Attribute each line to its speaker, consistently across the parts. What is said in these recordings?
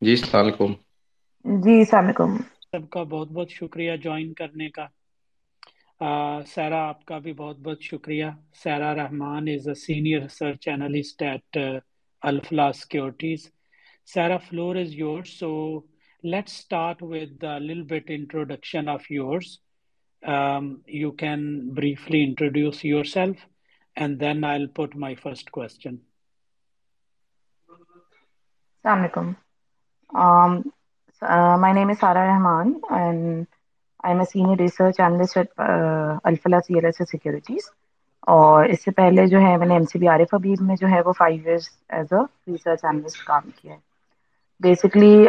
Speaker 1: جی السلام علیکم۔
Speaker 2: جی السلام علیکم۔
Speaker 3: سب کا بہت بہت شکریہ جوائن کرنے کا۔ سیرا آپ کا بھی بہت بہت شکریہ۔ Saira Rehman is a senior research analyst at Alfalah securities Saira floor is yours so let's start with Lal bit introduction of yours you can briefly introduce yourself and then I put my first question
Speaker 2: السلام علیکم Um, um uh, my name is Sara Rahman, and I'm a senior research analyst at uh, Alfala CLS Securities. اور اس سے پہلے جو ہے میں نے M C be عارف حبیب میں جو ہے وہ five years as a research analyst کام کیا ہے بیسکلی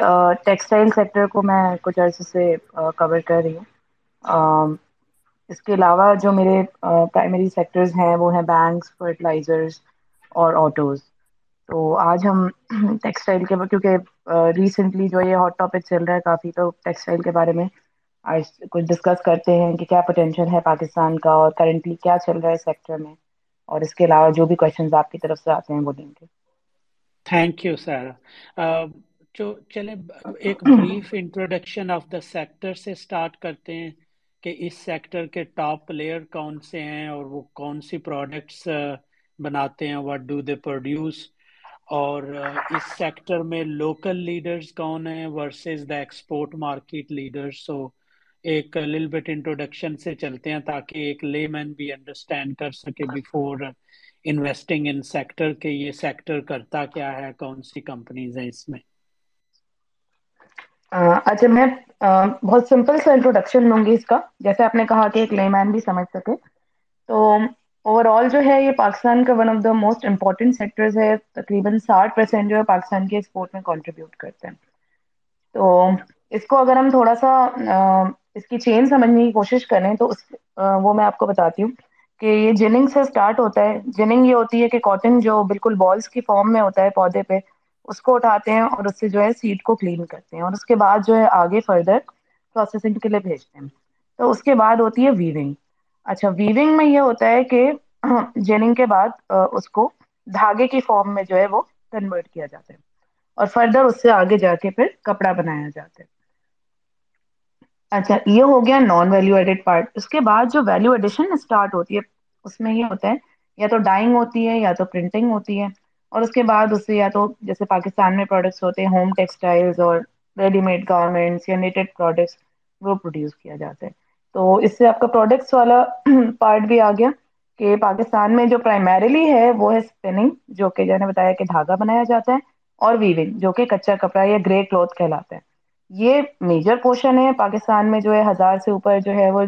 Speaker 2: ٹیکسٹائل سیکٹر کو میں کچھ عرصے سے کور کر رہی ہوں اس کے علاوہ جو میرے پرائمری سیکٹرز ہیں، وہ ہیں بینکس فرٹیلائزرز اور آٹوز تو آج ہم ٹیکسٹائل کے، کیونکہ ریسنٹلی جو یہ ہاٹ ٹاپک چل رہا ہے کافی، تو ٹیکسٹائل کے بارے میں آج کچھ ڈسکس کرتے ہیں کہ کیا پوٹینشیل ہے پاکستان کا اور کرنٹلی کیا چل رہا ہے سیکٹر میں اور اس کے علاوہ جو بھی کوشچنز آپ کی طرف سے آتے ہیں وہ دیں گے۔
Speaker 3: تھینک یو سر جو چلیں، ایک brief introduction of the sector سے اسٹارٹ کرتے ہیں۔ کہ اس سیکٹر کے ٹاپ پلیئر کون سے ہیں اور وہ کون سی پروڈکٹس بناتے ہیں واٹ ڈو دے پروڈیوس اور اس سیکٹر میں لوکل لیڈرز کون ہیں versus the export market leaders so ایک لل بٹ انٹروڈکشن سے چلتے ہیں تاکہ ایک لے مین بھی انڈرسٹینڈ کر سکے بیفور انویسٹنگ ان سیکٹر کہ یہ سیکٹر کرتا کیا ہے، کون سی کمپنیز ہیں اس میں.
Speaker 2: اچھا میں بہت سمپل سا انٹروڈکشن لوں گی اس کا۔ جیسے آپ نے کہا کہ ایک لے مین بھی سمجھ سکے۔ تو اوور آل جو ہے، یہ پاکستان کا one of the most important sectors ہے۔ تقریباً ساٹھ پرسینٹ جو ہے پاکستان کے ایکسپورٹ میں کنٹریبیوٹ کرتے ہیں۔ تو اس کو اگر ہم تھوڑا سا اس کی چین سمجھنے کی کوشش کریں، تو اس وہ میں آپ کو بتاتی ہوں کہ یہ جننگ سے اسٹارٹ ہوتا ہے۔ جننگ یہ ہوتی ہے کہ کاٹن جو بالکل بالس کی فارم میں ہوتا ہے پودے پہ اس کو اٹھاتے ہیں اور اس سے جو ہے سیڈ کو کلین کرتے ہیں اور اس کے بعد جو ہے آگے فردر پروسیسنگ کے لیے بھیجتے ہیں۔ تو اس کے بعد ہوتی ہے ویونگ اچھا ویونگ میں یہ ہوتا ہے کہ جیننگ کے بعد اس کو دھاگے کی فارم میں جو ہے وہ کنورٹ کیا جاتا ہے اور فردر اس سے آگے جا کے پھر کپڑا بنایا جاتا ہے۔ اچھا یہ ہو گیا نان ویلو ایڈیڈ پارٹ اس کے بعد جو ویلو ایڈیشن اسٹارٹ ہوتی ہے، اس میں یہ ہوتا ہے یا تو ڈائنگ ہوتی ہے یا تو پرنٹنگ ہوتی ہے۔ اور اس کے بعد اس سے یا تو جیسے پاکستان میں پروڈکٹس ہوتے ہیں ہوم ٹیکسٹائل اور ریڈی میڈ گارمنٹس یا نیٹڈ پروڈکٹس وہ پروڈیوس کیا جاتا ہے۔ تو اس سے آپ کا پروڈکٹس والا پارٹ بھی آ گیا کہ پاکستان میں جو پرائمریلی ہے، وہ ہے اسپننگ جو کہ جو نے بتایا کہ دھاگا بنایا جاتا ہے، اور ویونگ جو کہ کچا کپڑا یا گرے کلوتھ کہلاتا ہے۔ یہ میجر پورشن ہے۔ پاکستان میں جو ہے، ہزار سے اوپر جو ہے، وہ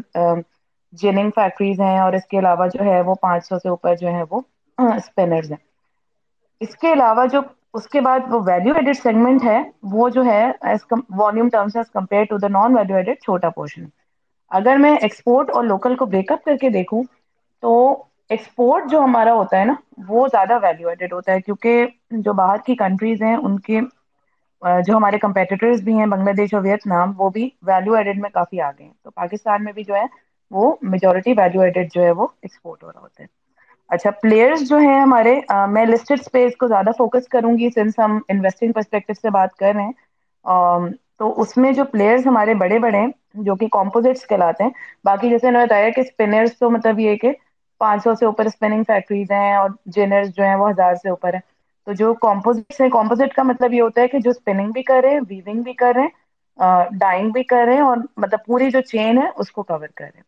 Speaker 2: جننگ فیکٹریز ہیں اور اس کے علاوہ جو ہے، وہ پانچ سو سے اوپر جو ہے، وہ اسپینرز ہیں۔ اس کے علاوہ جو اس کے بعد وہ ویلو ایڈڈ سیگمنٹ ہے، وہ جو ہے volume terms as compare to the non value added چھوٹا پورشن اگر میں ایکسپورٹ اور لوکل کو بریک اپ کر کے دیکھوں تو ایکسپورٹ جو ہمارا ہوتا ہے نا، وہ زیادہ ویلو ایڈیڈ ہوتا ہے کیونکہ جو باہر کی کنٹریز ہیں، ان کے جو ہمارے کمپیٹیٹرز بھی ہیں بنگلہ دیش اور ویتنام وہ بھی ویلو ایڈیڈ میں کافی آگے ہیں۔ تو پاکستان میں بھی جو ہے، وہ میجورٹی ویلو ایڈیڈ جو ہے وہ ایکسپورٹ ہو رہا ہوتا ہے۔ اچھا پلیئرس جو ہیں ہمارے میں لسٹڈ اسپیس کو زیادہ فوکس کروں گی سنس ہم انویسٹنگ پرسپیکٹو سے بات کر رہے ہیں۔ تو اس میں جو پلیئرس ہمارے بڑے بڑے ہیں، جو کہ کمپوزٹس کہلاتے ہیں، باقی جیسے انہوں نے بتایا کہ اسپنرس تو مطلب یہ کہ پانچ سو سے اوپر اسپننگ فیکٹریز ہیں اور جینرس جو ہیں وہ ہزار سے اوپر ہے تو جو کمپوزٹ ہے کمپوزٹ کا مطلب یہ ہوتا ہے کہ جو اسپننگ بھی کر رہے ہیں ویونگ بھی کر رہے ہیں ڈائنگ بھی کر رہے ہیں اور مطلب پوری جو چین ہے، اس کو کور کر رہے ہیں۔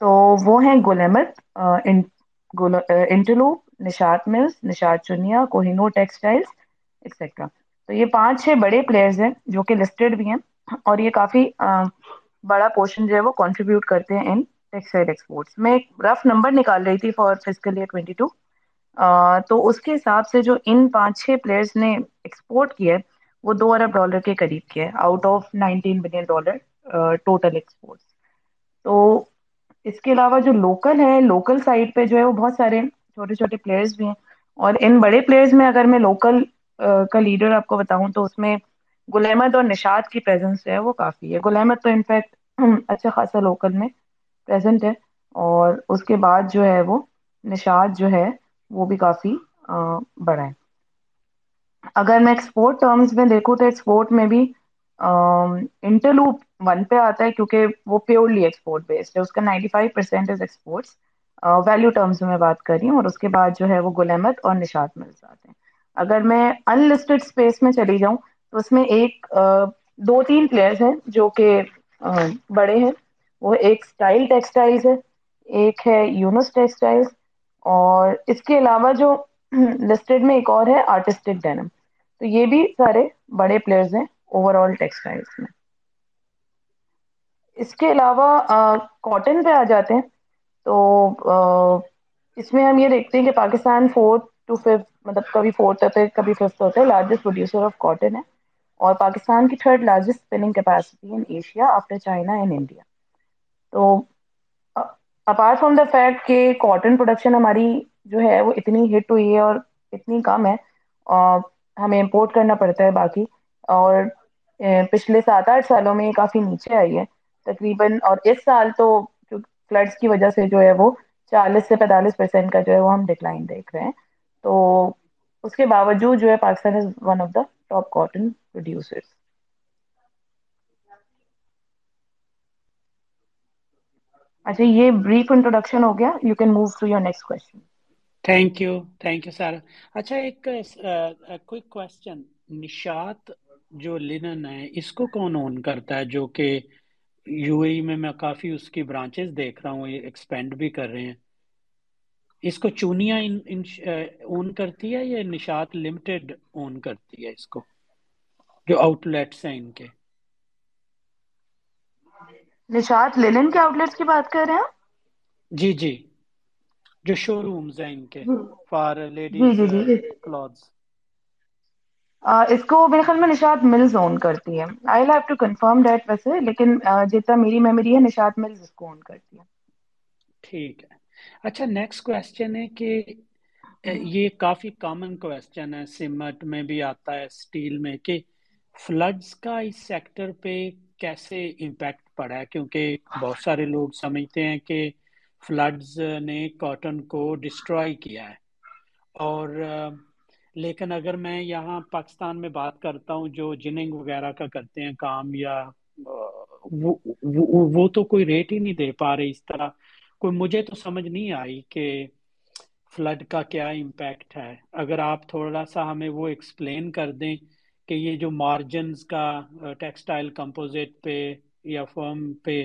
Speaker 2: تو وہ ہیں گلیمت انٹلو Nishat mills Nishat Chunian Kohinoor textiles etcetera تو یہ پانچ چھ بڑے پلیئرز ہیں جو کہ لسٹڈ بھی ہیں اور یہ کافی بڑا پورشن جو ہے وہ کنٹریبیوٹ کرتے ہیں ان ٹیکسٹائل ایکسپورٹس میں ایک رف نمبر نکال رہی تھی for fiscal year twenty two تو اس کے حساب سے جو ان پانچ چھ پلیئرس نے ایکسپورٹ کیا ہے، وہ دو ارب ڈالر کے قریب کے out of nineteen billion dollar total export تو اس کے علاوہ جو لوکل ہے لوکل سائڈ پہ جو ہے وہ بہت سارے چھوٹے چھوٹے پلیئرز بھی ہیں۔ اور ان بڑے پلیئرز میں اگر میں لوکل کا لیڈر آپ کو بتاؤں تو اس میں گل احمد اور نشاد کی پریزنس جو ہے وہ کافی ہے۔ گل احمد تو انفیکٹ اچھا خاصا لوکل میں پریزنٹ ہے۔ اور اس کے بعد جو ہے وہ نشاد جو ہے وہ بھی کافی بڑا ہے۔ اگر میں ایکسپورٹ ٹرمز میں دیکھوں تو ایکسپورٹ میں بھی انٹرلوپ ون پہ آتا ہے کیونکہ وہ پیورلی ایکسپورٹ بیسڈ ہے، اس کا ninety five percent is exports value terms میں بات کر رہی ہوں اور اس کے بعد جو ہے وہ گل احمد اور نشاد مل جاتے ہیں۔ اگر میں ان لسٹڈ اسپیس میں چلی جاؤں تو اس میں ایک دو تین پلیئرز ہیں جو کہ بڑے ہیں۔ وہ ایک اسٹائل ٹیکسٹائلز ہے، ایک ہے یونس ٹیکسٹائلز اور اس کے علاوہ جو لسٹڈ میں ایک اور ہے آرٹسٹک ڈینم تو یہ بھی سارے بڑے پلیئرز ہیں اوور آل ٹیکسٹائلس میں۔ اس کے علاوہ کاٹن پہ آ جاتے ہیں۔ تو اس میں ہم یہ دیکھتے ہیں کہ پاکستان فورتھ ٹو ففتھ مطلب کبھی فورتھ ہوتا ہے کبھی ففتھ ہوتا ہے لارجسٹ پروڈیوسر آف کاٹن ہے۔ اور پاکستان کی third largest spinning capacity in Asia after China and India so apart from the fact کہ کاٹن پروڈکشن ہماری جو ہے، وہ اتنی ہٹ ہوئی ہے اور اتنی کم ہے اور ہمیں امپورٹ کرنا پڑتا ہے باقی۔ اور پچھلے سات آٹھ سالوں میں کافی نیچے آئی ہے۔ تقریباً، اور اس سال تو فلڈس کی وجہ سے جو ہے وہ چالیس سے پینتالیس پرسینٹ کا جو ہے وہ ہم ڈکلائن دیکھ رہے ہیں۔ تو اس کے باوجود جو ہے Pakistan is one of the top cotton producers اچھا یہ بریف انٹروڈکشن ہو گیا۔ You
Speaker 3: can move to your next question thank you thank you sir اچھا ایک کوشچن نشات جو لینن ہے، اس کو کون اون کرتا ہے؟ جو کہ یو اے میں میں کافی اس کی برانچز دیکھ رہا ہوں ایکسپینڈ بھی کر رہے ہیں۔ اس کو چونیا اون کرتی ہے یا نشات لمیٹڈ اون
Speaker 2: کرتی ہے اس کو؟ جو آؤٹ لیٹس ہیں ان
Speaker 3: کے۔ نشات لینن کے آؤٹ لیٹس کی
Speaker 2: بات
Speaker 3: کر
Speaker 2: رہے ہیں
Speaker 3: جی
Speaker 2: جی۔ جو شو رومز ہیں ان کے۔ فار لیڈیز کلوتھز اس کو میرے خیال میں نشاد ملز اون کرتی ہے۔ I have to confirm that ویسے، لیکن جتنا
Speaker 3: میری میموری ہے نشاد ملز اس کو اون کرتی ہے۔ ٹھیک ہے۔ اچھا نیکسٹ کوشچن ہے کہ یہ کافی کامن کوشچن ہے سیمٹ میں بھی آتا ہے اسٹیل میں، کہ فلڈز کا اس سیکٹر پہ کیسے امپیکٹ پڑا ہے؟ کیونکہ بہت سارے لوگ سمجھتے ہیں کہ فلڈز نے کاٹن کو ڈسٹروائے کیا ہے۔ اور لیکن اگر میں یہاں پاکستان میں بات کرتا ہوں جو جننگ وغیرہ کا کرتے ہیں کام یا وہ, تو کوئی ریٹ ہی نہیں دے پا رہے اس طرح۔ کوئی مجھے تو سمجھ نہیں آئی کہ فلڈ کا کیا امپیکٹ ہے۔ اگر آپ تھوڑا سا ہمیں وہ ایکسپلین کر دیں کہ یہ جو مارجنز کا ٹیکسٹائل کمپوزٹ پہ یا فرم پہ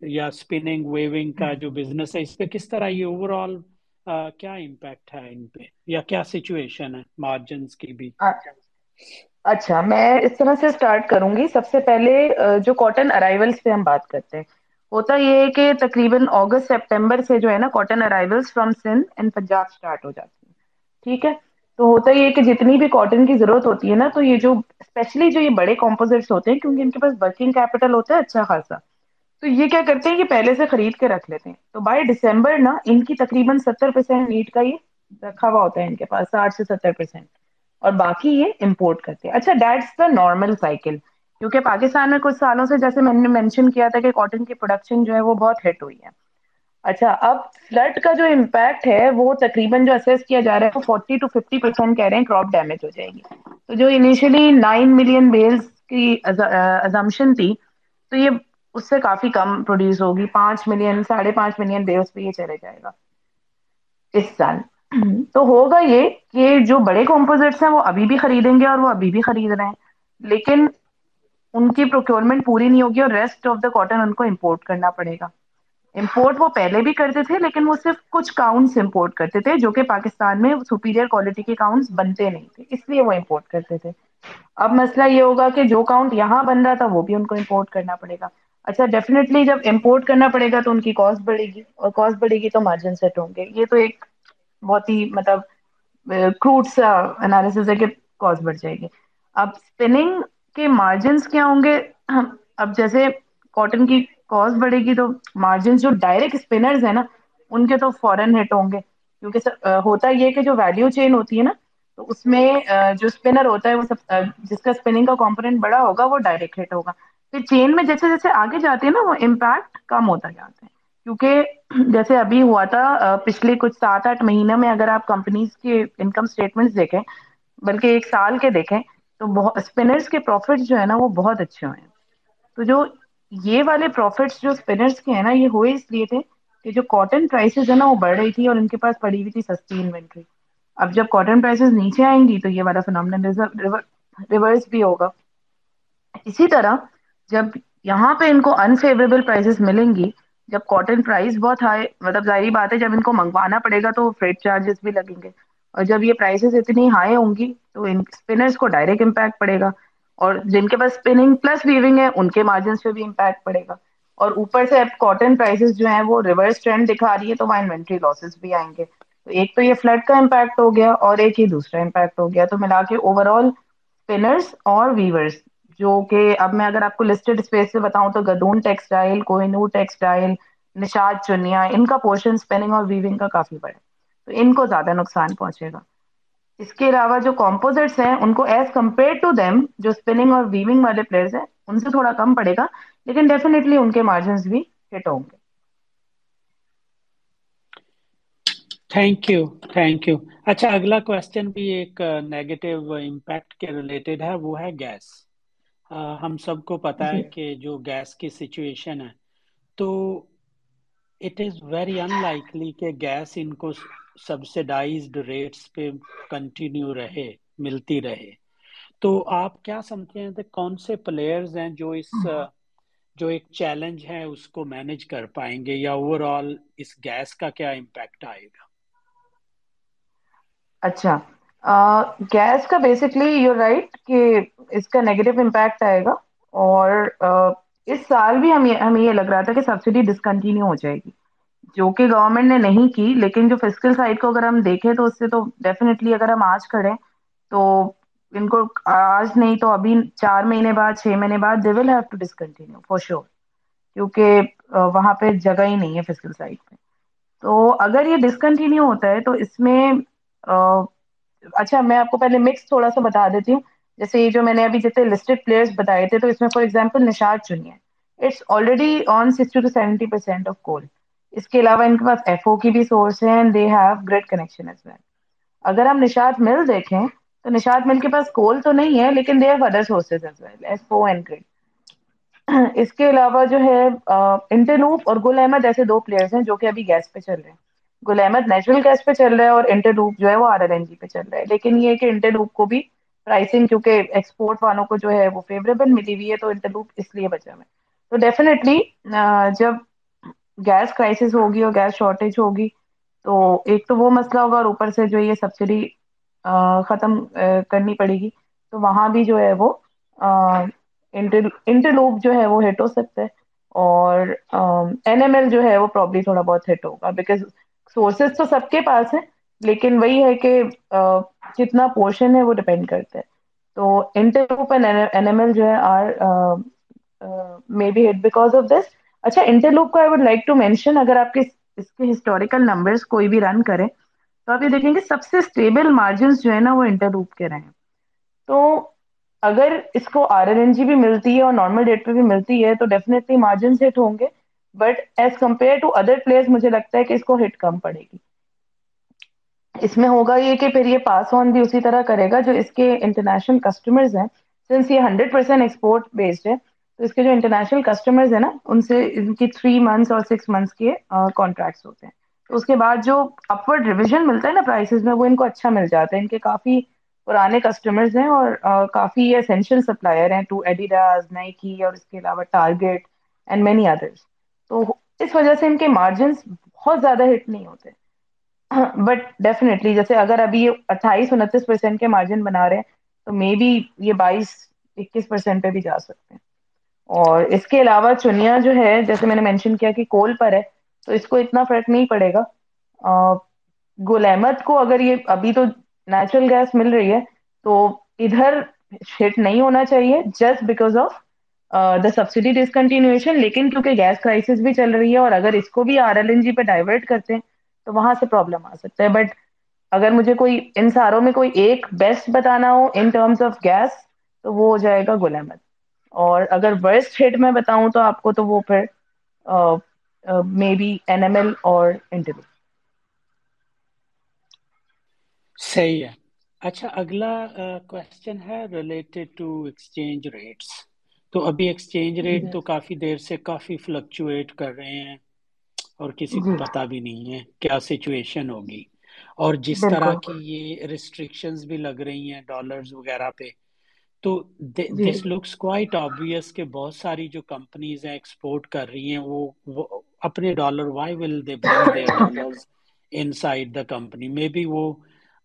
Speaker 3: یا سپننگ ویونگ کا جو بزنس ہے اس پہ کس طرح یہ اوور آل overall... کیا امپیکٹ ہے ان پہ؟
Speaker 2: یا کیا سچویشن ہے مارجنس کی بھی اچھا میں اس طرح سے سٹارٹ کروں گی سب سے پہلے جو کاٹن ارائیولز پہ ہم بات کرتے ہیں، ہوتا یہ ہے کہ تقریباً اگست سپٹمبر سے جو ہے نا cotton arrivals from Sindh and Punjab start ہو جاتی ہیں۔ ٹھیک ہے؟ تو ہوتا یہ کہ جتنی بھی کاٹن کی ضرورت ہوتی ہے نا، تو یہ جو اسپیشلی جو یہ بڑے کمپوزٹس ہوتے ہیں، کیونکہ ان کے پاس ورکنگ کیپیٹل ہوتا ہے اچھا خاصا۔ تو یہ کیا کرتے ہیں کہ پہلے سے خرید کے رکھ لیتے ہیں۔ تو بائی ڈسمبر نا ان کی تقریباً ستر پرسینٹ نیٹ کا یہ رکھا ہوا ہوتا ہے ان کے پاس، ساٹھ سے ستر پرسینٹ اور باقی یہ امپورٹ کرتے ہیں۔ اچھا ڈیٹس دا نارمل سائیکل کیونکہ پاکستان میں کچھ سالوں سے جیسے میں نے مینشن کیا تھا کہ کاٹن کی پروڈکشن جو ہے وہ بہت ہٹ ہوئی ہے۔ اچھا اب فلڈ کا جو امپیکٹ ہے وہ تقریباً جو اسیس کیا جا رہا ہے وہ فورٹی ٹو ففٹی پرسینٹ کہہ رہے ہیں کراپ ڈیمیج ہو جائے گی۔ تو جو انیشلی نائن ملین بیلز کی ازمشن تھی، تو یہ اس سے کافی کم پروڈیوس ہوگی۔ پانچ ملین ساڑھے پانچ ملین بیوس پہ یہ چلے جائے گا۔ اس سال۔ تو ہوگا یہ کہ جو بڑے کمپوزٹس ہیں وہ ابھی بھی خریدیں گے اور وہ ابھی بھی خرید رہے ہیں۔ لیکن ان کی پروکیورمنٹ پوری نہیں ہوگی اور ریسٹ آف دا کاٹن ان کو امپورٹ کرنا پڑے گا۔ امپورٹ وہ پہلے بھی کرتے تھے لیکن وہ صرف کچھ کاؤنٹس امپورٹ کرتے تھے جو کہ پاکستان میں سپیریئر کوالٹی کے کاؤنٹس بنتے نہیں تھے۔ اس لیے وہ امپورٹ کرتے تھے۔ اب مسئلہ یہ ہوگا کہ جو کاؤنٹ یہاں بن رہا تھا وہ بھی ان کو امپورٹ کرنا پڑے گا۔ اچھا ڈیفینیٹلی جب امپورٹ کرنا پڑے گا تو ان کی کاسٹ بڑھے گی، اور کاسٹ بڑھے گی تو مارجن سیٹ ہوں گے۔ یہ تو ایک بہت ہی مطلب کروڈ سا انالیسز ہے کہ کاسٹ بڑھ جائے گی۔ اب اسپننگ کے مارجنس کیا ہوں گے؟ اب جیسے کاٹن کی کاسٹ بڑھے گی تو مارجنس جو ڈائریکٹ اسپنرز ہیں نا، ان کے تو فورن ہٹ ہوں گے۔ کیونکہ ہوتا یہ کہ جو ویلیو چین ہوتی ہے نا، تو اس میں جو اسپنر ہوتا ہے، وہ سب جس کا اسپننگ کا کمپوننٹ بڑا ہوگا، وہ ڈائریکٹ ہٹ ہوگا۔ پھر چین میں جیسے جیسے آگے جاتے ہیں نا، وہ امپیکٹ کم ہوتا جاتا ہے۔ کیونکہ جیسے ابھی ہوا تھا پچھلے کچھ سات آٹھ مہینے میں اگر آپ کمپنیز کے انکم اسٹیٹمنٹ دیکھیں، بلکہ ایک سال کے دیکھیں، تو اسپنرس کے پروفٹ جو ہے نا، وہ بہت اچھے ہوئے ہیں۔ تو جو یہ والے پروفٹس جو اسپنرس کے ہیں نا، یہ ہوئے اس لیے تھے کہ جو کاٹن پرائسز ہیں نا، وہ بڑھ رہی تھی اور ان کے پاس پڑی ہوئی تھی سستی انوینٹری اب جب کاٹن پرائسز نیچے آئیں گی، تو یہ والا فنامنا ریورس بھی ہوگا۔ اسی طرح جب یہاں پہ ان کو انفیوریبل پرائسز ملیں گی، جب کاٹن پرائز بہت ہائی مطلب ظاہری بات ہے، جب ان کو منگوانا پڑے گا تو فریٹ چارجز بھی لگیں گے۔ اور جب یہ پرائسیز اتنی ہائی ہوں گی تو اسپنرس کو ڈائریکٹ امپیکٹ پڑے گا۔ اور جن کے پاس اسپننگ پلس ویونگ ہے، ان کے مارجنس پہ بھی امپیکٹ پڑے گا۔ اور اوپر سے اب کاٹن پرائسز جو ہیں، وہ ریورس ٹرینڈ دکھا رہی ہے تو وہ انوینٹری لاسز بھی آئیں گے۔ تو ایک تو یہ فلڈ کا امپیکٹ ہو گیا اور ایک ہی دوسرا امپیکٹ ہو گیا۔ تو ملا کے اوور آل اسپنرس اور ویورس جو کہ اب میں اگر آپ کو لسٹڈ اسپیس سے بتاؤں تو گدون ٹیکسٹائل کوہنور ٹیکسٹائل نشاد چنیا ان کا پورشن اسپننگ اور ویونگ کا کافی بڑا ہے۔ تو ان کو زیادہ نقصان پہنچے گا۔ اس کے علاوہ جو کمپوزٹس ہیں، ان کو ایز کمپیئر ٹو دیم جو اسپننگ اور ویونگ والے پلیئرس ہیں، ان سے تھوڑا کم پڑے گا، لیکن ڈیفینیٹلی ان کے مارجنس بھی ہٹ ہوں گے۔
Speaker 3: تھینک یو تھینک یو اچھا اگلا کوشچن بھی ایک نیگیٹو امپیکٹ کے ریلیٹڈ ہے، وہ ہے گیس ہم سب کو پتا
Speaker 2: جی۔
Speaker 3: ہے کہ جو گیس کی سچویشن ہے تو it is very unlikely کہ گیس ان کو سبسڈائزڈ ریٹس پہ کنٹینیو رہے ملتی رہے۔ تو آپ کیا سمجھتے ہیں کون سے پلیئرز ہیں جو اس جو ایک چیلنج ہے اس کو مینج کر پائیں گے؟ یا اوور آل اس گیس کا کیا امپیکٹ آئے گا؟
Speaker 2: اچھا۔ گیس کا بیسکلی یو رائٹ کہ اس کا نیگیٹو امپیکٹ آئے گا اور اس سال بھی ہمیں یہ لگ رہا تھا کہ سبسڈی ڈسکنٹینیو ہو جائے گی، جو کہ گورنمنٹ نے نہیں کی، لیکن جو فزیکل سائڈ کو اگر ہم دیکھیں تو اس سے تو ڈیفینیٹلی اگر ہم آج کھڑے تو ان کو آج نہیں تو ابھی چار مہینے بعد، چھ مہینے بعد the will have to discontinue for sure کیونکہ وہاں پہ جگہ ہی نہیں ہے فزیکل سائٹ پہ تو اگر یہ ڈسکنٹینیو ہوتا ہے تو اس میں اچھا میں آپ کو پہلے مکس تھوڑا سا بتا دیتی ہوں۔ جیسے یہ جو میں نے ابھی جیسے لسٹڈ پلیئرس بتائے تھے، تو اس میں فار ایگزامپل نشاد چنی ہے۔ It's already on sixty to seventy percent of coal اس کے علاوہ ان کے پاس ایف او کی بھی سورس ہے and they have great connection اگر ہم نشاط مل دیکھیں، تو نشاط مل کے پاس کول تو نہیں ہے، لیکن they have other sources as well F O and grid اس کے علاوہ جو ہے انٹروپ اور گل احمد ایسے دو پلیئرس ہیں جو کہ ابھی گیس پہ چل رہے ہیں۔ گل احمد نیچرل گیس پہ چل رہا ہے اور انٹر لوپ جو ہے وہ آر ایل این جی پہ چل رہا ہے۔ لیکن یہ کہ انٹر لوپ کو بھی پرائسنگ کیونکہ ایکسپورٹ والوں کو جو ہے وہ فیوریبل ملی ہوئی ہے تو انٹروپ اس لیے بچا ہے تو ڈیفینیٹلی جب گیس کرائسس ہوگی اور گیس شارٹیج ہوگی تو ایک تو وہ مسئلہ ہوگا اور اوپر سے جو یہ سبسڈی ختم کرنی پڑے گی۔ تو وہاں بھی جو ہے وہ انٹر لوپ جو ہے وہ ہٹ ہو سکتا ہے اور این ایم ایل جو ہے وہ پروبلی تھوڑا بہت ہٹ ہوگا۔ بیکاز سورسز تو سب کے پاس ہے لیکن وہی ہے کہ کتنا پورشن ہے وہ ڈپینڈ کرتا ہے۔ تو انٹروپ این ایم ایل جو ہے are may be hit because of this اچھا انٹر لوپ کو I would like to mention اگر آپ کے اس کے ہسٹوریکل نمبرس کوئی بھی رن کرے تو آپ یہ دیکھیں گے سب سے اسٹیبل مارجنس جو ہے نا، وہ انٹر روپ کے رہے تو اگر اس کو آر ایل این جی بھی ملتی ہے اور نارمل ڈیٹ پہ بھی ملتی ہے، تو ڈیفینیٹلی مارجن ہٹ ہوں گے۔ But as compare to other player مجھے لگتا ہے کہ اس کو ہٹ کم پڑے گی۔ اس میں ہوگا یہ کہ پھر یہ پاس آن بھی اسی طرح کرے گا جو اس کے انٹرنیشنل کسٹمرز ہیں۔ سنس یہ ہنڈریڈ پرسینٹ ایکسپورٹ بیسڈ ہے، تو اس کے جو انٹرنیشنل کسٹمرز ہیں نا، ان سے ان کی تھری منتھس اور سکس منتھس کے کانٹریکٹس ہوتے ہیں۔ تو اس کے بعد جو اپورڈ ریویژن ملتا ہے نا پرائسز میں، وہ ان کو اچھا مل جاتا ہے۔ ان کے کافی پرانے کسٹمرس ہیں اور کافی اسینشیل سپلائر ہیں۔ ٹو ایڈیڈاز نئی کی اور اس کے علاوہ ٹارگیٹ اینڈ مینی ادرس تو اس وجہ سے ان کے مارجنس بہت زیادہ ہٹ نہیں ہوتے۔ بٹ ڈیفینیٹلی جیسے اگر ابھی یہ اٹھائیس، انتیس پرسینٹ کے مارجن بنا رہے ہیں، تو مے بی یہ بائیس، اکیس پرسینٹ پہ بھی جا سکتے ہیں۔ اور اس کے علاوہ چنیا جو ہے، جیسے میں نے مینشن کیا کہ کول پر ہے، تو اس کو اتنا فرق نہیں پڑے گا۔ گل احمد کو اگر یہ ابھی تو نیچرل گیس مل رہی ہے، تو ادھر ہٹ نہیں ہونا چاہیے just because of the subsidy discontinuation لیکن کیونکہ گیس کرائسس بھی چل رہی ہے اور اگر اس کو بھی آر ایل این جی پہ ڈائیورٹ کرتے ہیں، تو وہاں سے پرابلم آ سکتا ہے۔ بٹ اگر مجھے کوئی، ان ساروں میں کوئی ایک بیسٹ بتانا ہو ان ٹرمز آف گیس تو وہ ہو جائے گا گل احمد۔ اور اگر ورسٹ ہیٹ میں بتاؤں تو آپ کو تو وہ پھر may be N M L اور انٹرویو
Speaker 3: صحیح ہے۔ اچھا اگلا کوشچن ہے ریلیٹڈ ٹو ایکسچینج ریٹس تو ابھی ایکسچینج ریٹ تو کافی دیر سے کافی فلکچویٹ کر رہے ہیں اور کسی کو
Speaker 2: جی۔
Speaker 3: پتا بھی نہیں ہے کیا سچویشن ہوگی۔ اور جس طرح کی یہ ریسٹرکشنز بھی لگ رہی ہیں ڈالرز وغیرہ پہ تو دس لکس کوائٹ آبویس کہ بہت ساری جو کمپنیز ہیں ایکسپورٹ کر رہی ہیں وہ اپنے dollar why will they bring their dollars inside the company may be وہ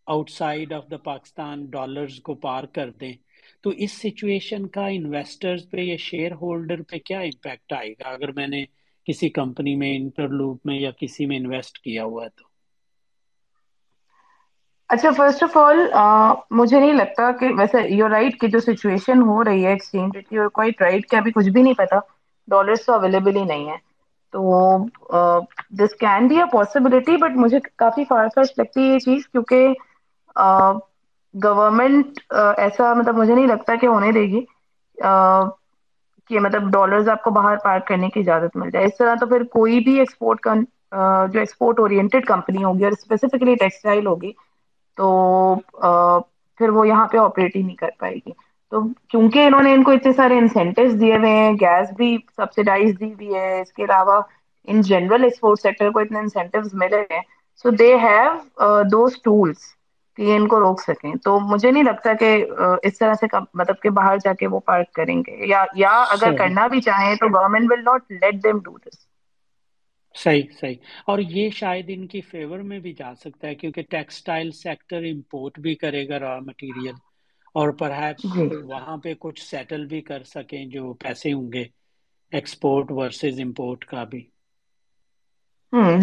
Speaker 3: outside of the Pakistan dollars کو پار کر دیں۔ تو اس سچویشن کا انویسٹرز پہ یا شیئر ہولڈر پہ کیا امپیکٹ آئے گا؟ اگر میں نے کسی کمپنی میں انٹرلوپ میں یا کسی میں انویسٹ کیا ہوا ہے تو۔
Speaker 2: اچھا فرسٹ آف آل مجھے نہیں لگتا کہ ویسے یو رائٹ کی جو سچویشن ہو رہی ہے ایکسچینج ریٹ کی کوائٹ رائٹ کہ ابھی کچھ بھی نہیں پتا ڈالرس تو اویلیبل ہی نہیں ہے تو this can be a possibility but مجھے کافی فار فش لگتی ہے یہ چیز کیونکہ گورمنٹ uh, ایسا مطلب مجھے نہیں لگتا کہ ہونے دے گی uh, کہ مطلب ڈالرز آپ کو باہر پارک کرنے کی اجازت مل جائے۔ اس طرح تو پھر کوئی بھی ایکسپورٹ uh, جو ایکسپورٹ اورینٹیڈ کمپنی ہوگی اور اسپیسیفکلی ٹیکسٹائل ہوگی، تو پھر وہ یہاں پہ آپریٹ ہی نہیں کر پائے گی۔ تو کیونکہ انہوں نے ان کو اتنے سارے انسینٹیوز دیے ہوئے ہیں گیس بھی سبسڈائز دی ہوئی ہے، اس کے علاوہ ان جنرل اسپورٹ سیکٹر کو اتنے انسینٹیوز ملے ہیں۔ So they have those tools کہ یہ ان کو روک سکیں۔ تو مجھے نہیں لگتا کہ اس طرح سے مطلب کہ باہر جا کے وہ پارک کریں گے۔ یا یا اگر کرنا بھی چاہیں تو government will not let them do this
Speaker 3: صحیح صحیح۔ اور یہ شاید ان کی فیور میں بھی جا سکتا ہے کیونکہ ٹیکسٹائل سیکٹر امپورٹ بھی کرے گا را مٹیریل اور پرہیپس
Speaker 2: جی۔
Speaker 3: وہاں پہ کچھ سیٹل بھی کر سکیں جو پیسے ہوں گے ایکسپورٹ ورسز امپورٹ کا بھی۔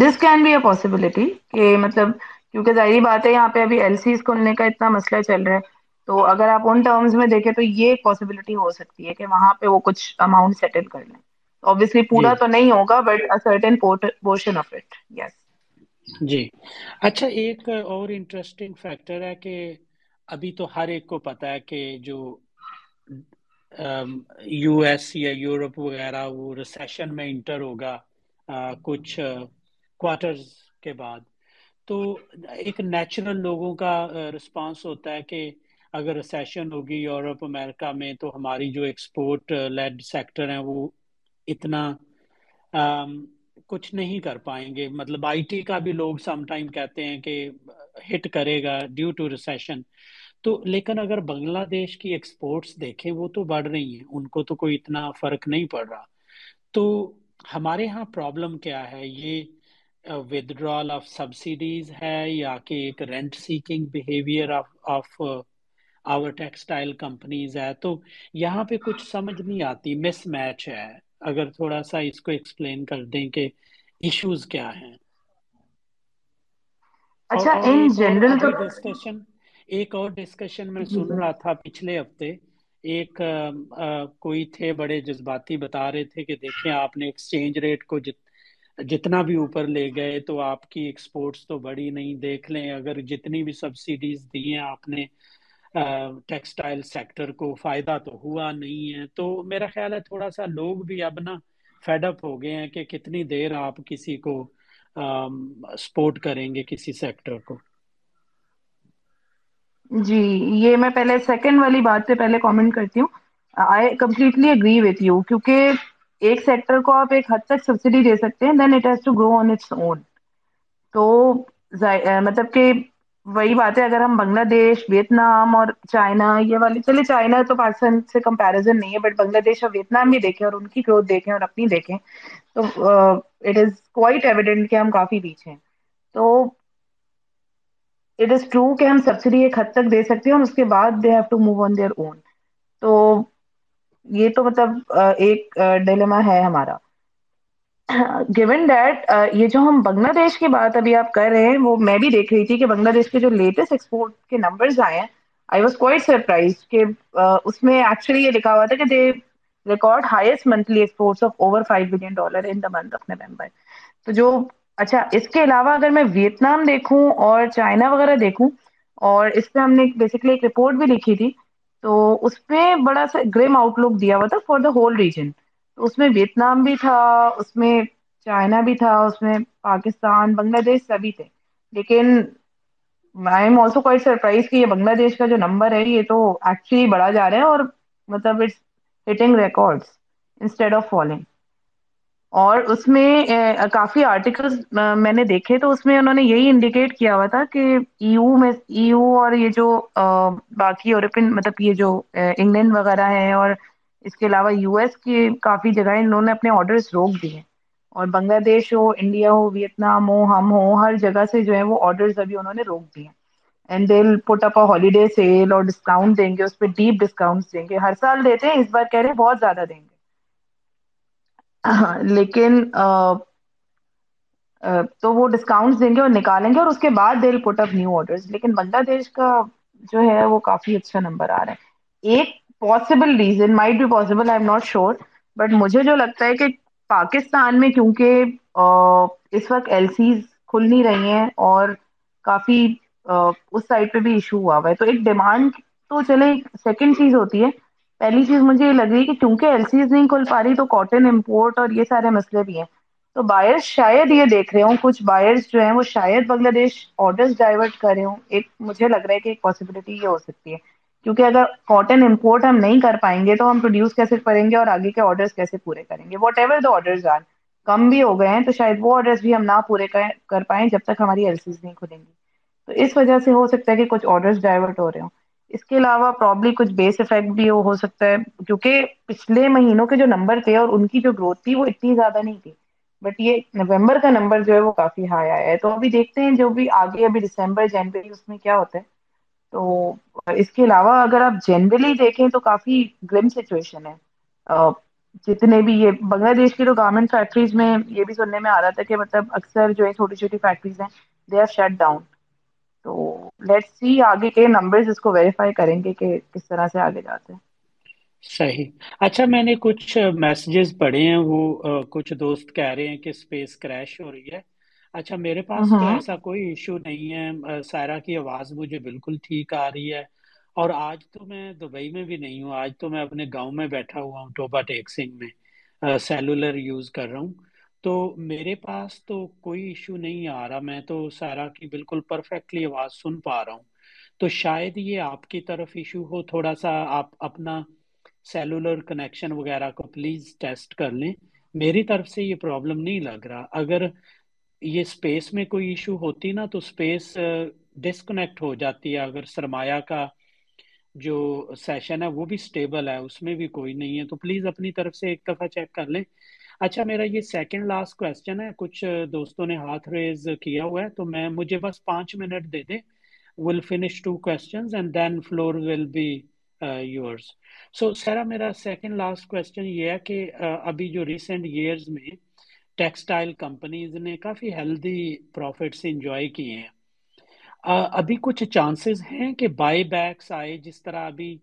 Speaker 2: This can be a possibility کہ مطلب کیونکہ ظاہری بات ہے یہاں پہ ابھی ایل سیز کھلنے کا اتنا مسئلہ چل رہا ہے۔ تو اگر آپ ان ٹرمز میں دیکھیں تو یہ پاسبلٹی ہو سکتی ہے کہ وہاں پہ وہ کچھ اماؤنٹ سیٹل کر لیں۔ اوبویسلی
Speaker 3: جی۔
Speaker 2: پورا تو نہیں ہوگا but certain portion of it yes
Speaker 3: جی۔ اچھا ایک اور انٹرسٹنگ فیکٹر ہے کہ ابھی تو ہر ایک کو پتا ہے کہ جو یو ایس یا یورپ وغیرہ وہ ریسیشن میں انٹر ہوگا کچھ کوارٹرز کے بعد۔ تو ایک نیچرل لوگوں کا رسپانس ہوتا ہے کہ اگر سیشن ہوگی یورپ، امریکہ میں، تو ہماری جو ایکسپورٹ لیڈ سیکٹر ہیں، وہ اتنا کچھ نہیں کر پائیں گے۔ مطلب آئی ٹی کا بھی لوگ سم ٹائم کہتے ہیں کہ ہٹ کرے گا ڈیو ٹو ریسیشن تو لیکن اگر بنگلہ دیش کی ایکسپورٹس دیکھیں، وہ تو بڑھ رہی ہیں۔ ان کو تو کوئی اتنا فرق نہیں پڑ رہا۔ تو ہمارے ہاں پرابلم کیا ہے؟ یہ ودڈرال آف سبسڈیز ہے یا کہ ایک rent seeking behaviour of our textile companies ہے تو یہاں پہ کچھ سمجھ نہیں آتی مس میچ ہے اگر تھوڑا سا اس کو ایکسپلین کر دیں کہ ایشوز کیا ہیں
Speaker 2: اچھا ان جنرل تو
Speaker 3: ڈسکشن ایک اور ڈسکشن میں سن رہا تھا پچھلے ہفتے ایک کوئی تھے بڑے جذباتی بتا رہے تھے کہ دیکھیں آپ نے ایکسچینج ریٹ کو جت جتنا بھی اوپر لے گئے تو آپ کی ایکسپورٹس تو بڑی نہیں، دیکھ لیں، اگر جتنی بھی سبسڈیز دی ہیں آپ نے ٹیکسٹائل سیکٹر کو فائدہ تو ہوا نہیں ہے۔ تو میرا خیال ہے تھوڑا سا لوگ بھی اب نا فیڈ اپ ہو گئے ہیں کہ کتنی دیر آپ کسی کو سپورٹ کریں گے کسی سیکٹر کو۔
Speaker 2: جی یہ میں پہلے سیکنڈ والی بات سے پہلے کامنٹ کرتی ہوں۔ I completely agree with you کیونکہ ایک سیکٹر کو آپ ایک حد تک سبسڈی دے سکتے ہیں then it has to grow on its own تو مطلب کہ وہی بات ہے، اگر ہم بنگلہ دیش، ویتنام اور چائنا، یہ والی چلے چائنا تو پاکستان سے کمپیرزن نہیں ہے بٹ بنگلہ دیش اور ویتنام بھی دیکھیں اور ان کی گروتھ دیکھیں اور اپنی دیکھیں، تو اٹ از کوائٹ ایویڈینٹ کہ ہم کافی پیچھے ہیں۔ تو اٹ از ٹرو کہ ہم سبسڈی ایک حد تک دے سکتے ہیں اور اس کے بعد they have to move on their own تو یہ تو مطلب ایک ڈیلیما ہے ہمارا۔ گیون دیٹ یہ جو ہم بنگلہ دیش کی بات ابھی آپ کر رہے ہیں، وہ میں بھی دیکھ رہی تھی کہ بنگلہ دیش کے جو لیٹسٹ ایکسپورٹ کے نمبرز آئے ہیں آئی واز کوائٹ سرپرائز کہ اس میں ایکچولی یہ لکھا ہوا تھا کہ they record highest monthly exports of over five billion dollar in the month of November تو جو اچھا اس کے علاوہ اگر میں ویتنام دیکھوں اور چائنا وغیرہ دیکھوں، اور اس پہ ہم نے بیسکلی ایک رپورٹ بھی لکھی تھی تو اس میں بڑا سا گریم آؤٹ لک دیا ہوا تھا فار دا ہول ریجن تو اس میں ویتنام بھی تھا، اس میں چائنا بھی تھا، اس میں پاکستان، بنگلہ دیش سبھی تھے۔ لیکن I am also quite surprise کہ یہ بنگلہ دیش کا جو نمبر ہے، یہ تو ایکچولی بڑھا جا رہا ہے اور مطلب it's hitting records instead of following اور اس میں کافی آرٹیکلس میں نے دیکھے تو اس میں انہوں نے یہی انڈیکیٹ کیا ہوا تھا کہ ای یو میں ای یو اور یہ جو باقی یورپین مطلب یہ جو انگلینڈ وغیرہ ہے اور اس کے علاوہ یو ایس کی کافی جگہ انہوں نے اپنے آرڈرس روک دیے اور بنگلہ دیش ہو انڈیا ہو ویتنام ہو، ہم ہو، ہر جگہ سے جو ہے وہ آرڈرز ابھی انہوں نے روک دیے and they'll put up holiday sale اور ڈسکاؤنٹ دیں گے، اس پہ ڈیپ ڈسکاؤنٹس دیں گے۔ ہر سال دیتے ہیں، اس بار کہہ رہے ہیں بہت زیادہ دیں گے۔ ہاں لیکن تو وہ ڈسکاؤنٹس دیں گے اور نکالیں گے اور اس کے بعد دل پٹ اپ نیو آرڈر لیکن بنگلہ دیش کا جو ہے وہ کافی اچھا نمبر آ رہا ہے۔ ایک پاسبل ریزن مائٹ بھی possible I am not sure but مجھے جو لگتا ہے کہ پاکستان میں کیونکہ اس وقت ایل سیز کھل نہیں رہی ہیں اور کافی اس سائڈ پہ بھی ایشو ہوا ہوا ہے۔ تو ایک ڈیمانڈ تو چلے سیکنڈ چیز ہوتی ہے۔ پہلی چیز مجھے یہ لگ رہی ہے کہ کیونکہ ایل سیز نہیں کھل پا رہی تو کاٹن امپورٹ اور یہ سارے مسئلے بھی ہیں۔ تو بائرس شاید یہ دیکھ رہے ہوں، کچھ بائرس جو ہیں وہ شاید بنگلہ دیش آڈرس ڈائیورٹ کر رہے ہوں۔ ایک مجھے لگ رہا ہے کہ ایک پاسبلٹی یہ ہو سکتی ہے۔ کیونکہ اگر کاٹن امپورٹ ہم نہیں کر پائیں گے تو ہم پروڈیوس کیسے کریں گے اور آگے کے آرڈرس کیسے پورے کریں گے؟ Whatever the orders are come بھی ہو گئے ہیں تو شاید وہ آرڈرس بھی ہم نہ پورے کر پائیں جب تک ہماری ایل سیز نہیں کھلیں گی۔ تو اس وجہ سے ہو سکتا ہے کہ کچھ آرڈرس ڈائیورٹ ہو رہے ہوں۔ اس کے علاوہ پروبلی کچھ بیس افیکٹ بھی ہو سکتا ہے، کیونکہ پچھلے مہینوں کے جو نمبر تھے اور ان کی جو گروتھ تھی وہ اتنی زیادہ نہیں تھی۔ بٹ یہ نومبر کا نمبر جو ہے وہ کافی ہائی آیا ہے۔ تو ابھی دیکھتے ہیں جو بھی آگے ابھی دسمبر جنوری اس میں کیا ہوتا ہے۔ تو اس کے علاوہ اگر آپ جنرلی دیکھیں تو کافی گرم سچویشن ہے۔ جتنے بھی یہ بنگلہ دیش کی تو گارمنٹ فیکٹریز میں یہ بھی سننے میں آ رہا تھا کہ مطلب اکثر جو ہے چھوٹی چھوٹی فیکٹریز ہیں دے آر شٹ ڈاؤن تو لیٹ سی آگے کے نمبر اس کو ویریفائی کریں گے کہ کس طرح سے آگے جاتے ہیں۔
Speaker 3: صحیح۔ اچھا میں نے کچھ میسجز پڑھے ہیں وہ کچھ دوست کہہ رہے ہیں کہ اسپیس کریش ہو رہی ہے۔ اچھا میرے پاس تو
Speaker 2: ہوں
Speaker 3: ایسا کوئی ایشو نہیں ہے۔ سائرہ کی آواز مجھے بالکل ٹھیک آ رہی ہے۔ اور آج تو میں دبئی میں بھی نہیں ہوں۔ آج تو میں اپنے گاؤں میں بیٹھا ہوا ہوں ٹوبا ٹیک سنگھ میں سیلولر یوز کر رہا ہوں۔ تو میرے پاس تو کوئی ایشو نہیں آ رہا میں تو سارا کی بالکل پرفیکٹلی آواز سن پا رہا ہوں تو شاید یہ آپ کی طرف ایشو ہو تھوڑا سا آپ اپنا سیلولر کنیکشن وغیرہ کو پلیز ٹیسٹ کر لیں میری طرف سے یہ پرابلم نہیں لگ رہا اگر یہ اسپیس میں کوئی ایشو ہوتی نا تو اسپیس ڈسکنیکٹ ہو جاتی ہے اگر سرمایہ کا جو سیشن ہے وہ بھی اسٹیبل ہے اس میں بھی کوئی نہیں ہے تو پلیز اپنی طرف سے ایک دفعہ چیک کر لیں اچھا میرا یہ سیکنڈ لاسٹ کوشچن ہے۔ کچھ دوستوں نے ہاتھ ریز کیا ہوا ہے، تو میں، مجھے بس پانچ منٹ دے دیں۔ Will finish two questions and then floor will be yours so سیرا میرا سیکنڈ لاسٹ کوشچن یہ ہے کہ uh, ابھی جو ریسنٹ ایئرز میں ٹیکسٹائل کمپنیز نے کافی ہیلدی پروفٹس انجوائے کیے ہیں۔ uh, ابھی کچھ چانسز ہیں کہ بائی بیکس آئے، جس طرح ابھی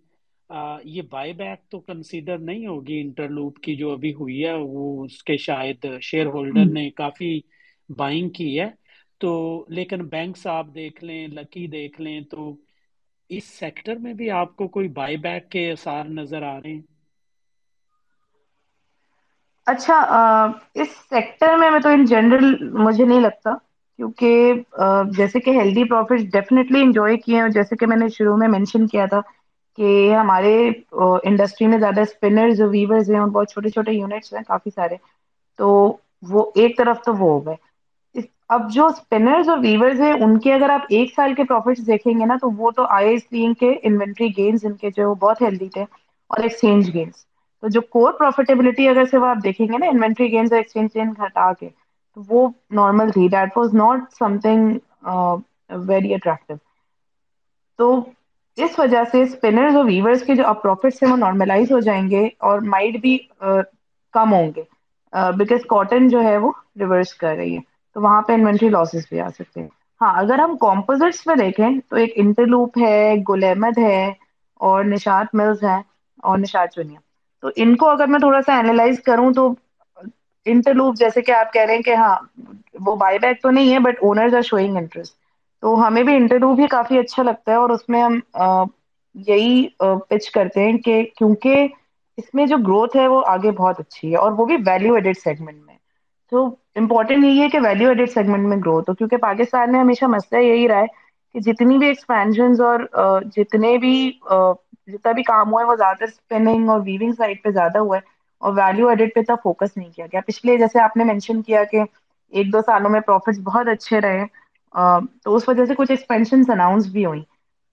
Speaker 3: یہ بائی بیک تو کنسیڈر نہیں ہوگی انٹر لوپ کی جو ابھی ہوئی ہے وہ اس کے شاید شیئر ہولڈر نے کافی بائنگ کی ہے۔ تو لیکن بینکس آپ دیکھ لیں لکی دیکھ لیں تو اس سیکٹر میں بھی آپ کو کوئی بائی بیک کے اثار نظر آ رہے ہیں؟
Speaker 2: اچھا اس سیکٹر میں میں تو ان جنرل مجھے نہیں لگتا کیونکہ جیسے کہ ہیلدی پروفٹ ڈیفینیٹلی انجوائے کیے ہیں جیسے کہ میں نے شروع میں مینشن کیا تھا کہ ہمارے انڈسٹری میں زیادہ اسپنرز ویورز ہیں بہت چھوٹے چھوٹے یونٹس ہیں، کافی سارے۔ تو وہ ایک طرف تو وہ ہو گئے۔ اب جو اسپنرس اور ویورز ہیں، ان کے اگر آپ ایک سال کے پروفٹس دیکھیں گے نا، تو وہ تو آئی کے انوینٹری گینس ان کے جو بہت ہیلدی تھے، اور ایکسچینج گینس تو جو کور پروفیٹیبلٹی اگر سے وہ آپ دیکھیں گے نا انوینٹری گینس ایکسچینج ہٹا کے، تو وہ نارمل تھی۔ That was not something very attractive تو اس وجہ سے اسپنرز اور ویورس کے جو پروفٹس ہیں وہ نارملائز ہو جائیں گے اور مائڈ بھی کم ہوں گے بیکاز کاٹن جو ہے وہ ریورس کر رہی ہے۔ تو وہاں پہ انوینٹری لاسز بھی آ سکتے ہیں۔ ہاں اگر ہم کمپوزٹس میں دیکھیں تو ایک انٹرلوپ ہے گل احمد ہے اور نشاط ملز ہے اور نشاط چنیا۔ تو ان کو اگر میں تھوڑا سا اینالائز کروں تو انٹر لوپ جیسے کہ آپ کہہ رہے ہیں کہ ہاں وہ بائی بیک تو نہیں ہے but owners are showing interest تو ہمیں بھی انٹرویو بھی کافی اچھا لگتا ہے اور اس میں ہم یہی پچ کرتے ہیں کہ کیونکہ اس میں جو گروتھ ہے وہ آگے بہت اچھی ہے اور وہ بھی ویلو ایڈیڈ سیگمنٹ میں۔ تو امپورٹنٹ یہی ہے کہ ویلیو ایڈیڈ سیگمنٹ میں گروتھ ہو۔ کیونکہ پاکستان میں ہمیشہ مسئلہ یہی رہا ہے کہ جتنی بھی ایکسپینشنز اور جتنے بھی جتنا بھی کام ہوا ہے وہ زیادہ تر اسپننگ اور ویونگ سائڈ پہ زیادہ ہوا ہے اور ویلو ایڈٹ پہ تو فوکس نہیں کیا گیا۔ پچھلے جیسے آپ نے مینشن کیا کہ ایک دو سالوں میں پروفٹس بہت اچھے رہے۔ تو اس وجہ سے کچھ ایکسپینشن اناؤنس بھی ہوئی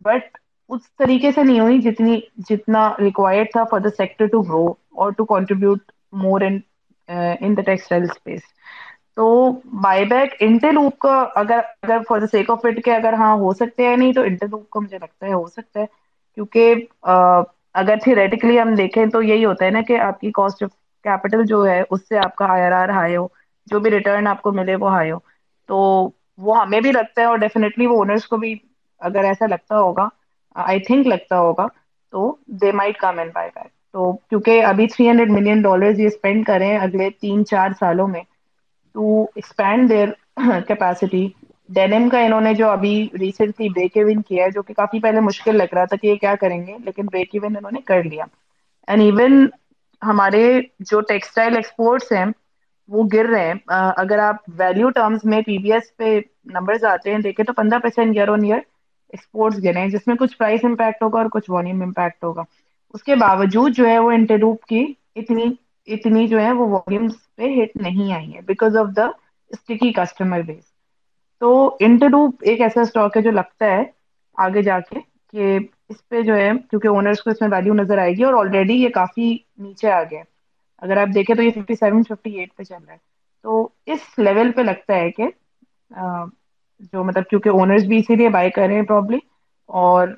Speaker 2: بٹ اس طریقے سے نہیں ہوئی جتنی، جتنا ریکوائرڈ تھا for the sector to grow اور to contribute more in the textile space تو بائی بیک انٹل کا اگر اگر for the sake of it کے اگر ہاں ہو سکتے ہیں نہیں تو انٹر لوپ کا مجھے لگتا ہے ہو سکتا ہے۔ کیونکہ اگر تھریٹیکلی ہم دیکھیں تو یہی ہوتا ہے نا کہ آپ کی کاسٹ آف کیپٹل جو ہے، اس سے آپ کا آئی آر ہائی ہو۔ جو بھی ریٹرن آپ کو ملے وہ ہائی ہو۔ تو وہ ہمیں بھی لگتا ہے اور ڈیفینیٹلی وہ اونرس کو بھی اگر ایسا لگتا ہوگا آئی تھنک لگتا ہوگا، تو they might come and buy back تو کیونکہ ابھی تھری ہنڈریڈ ملین ڈالر یہ اسپینڈ کریں اگلے تین چار سالوں میں to expand their capacity denim کا انہوں نے جو ابھی ریسنٹلی بریک ایون کیا ہے، جو کہ کافی پہلے مشکل لگ رہا تھا کہ یہ کیا کریں گے، لیکن بریک ایون انہوں نے کر لیا. اینڈ ایون ہمارے جو ٹیکسٹائل ایکسپورٹس ہیں وہ گر رہے ہیں۔ اگر آپ ویلو ٹرمز میں پی بی ایس پہ نمبرز آتے ہیں، دیکھیں تو پندرہ percent year on year exports گرے ہیں، جس میں کچھ پرائز امپیکٹ ہوگا اور کچھ والیوم امپیکٹ ہوگا۔ اس کے باوجود جو ہے وہ انٹروپ کی اتنی اتنی جو ہے وہ والیومس پہ ہٹ نہیں آئی ہے because of the sticky customer base تو انٹروپ ایک ایسا اسٹاک ہے جو لگتا ہے آگے جا کے کہ اس پہ جو ہے، کیونکہ اونرس کو اس میں ویلو نظر آئے گی اور آلریڈی یہ کافی نیچے آ گیا اگر آپ دیکھیں تو یہ ففٹی سیون ففٹی ایٹ پہ چل رہا ہے۔ تو اس لیول پہ لگتا ہے کہ جو مطلب کیونکہ اونرس بھی اسی لیے بائی کر رہے ہیں پرابلی اور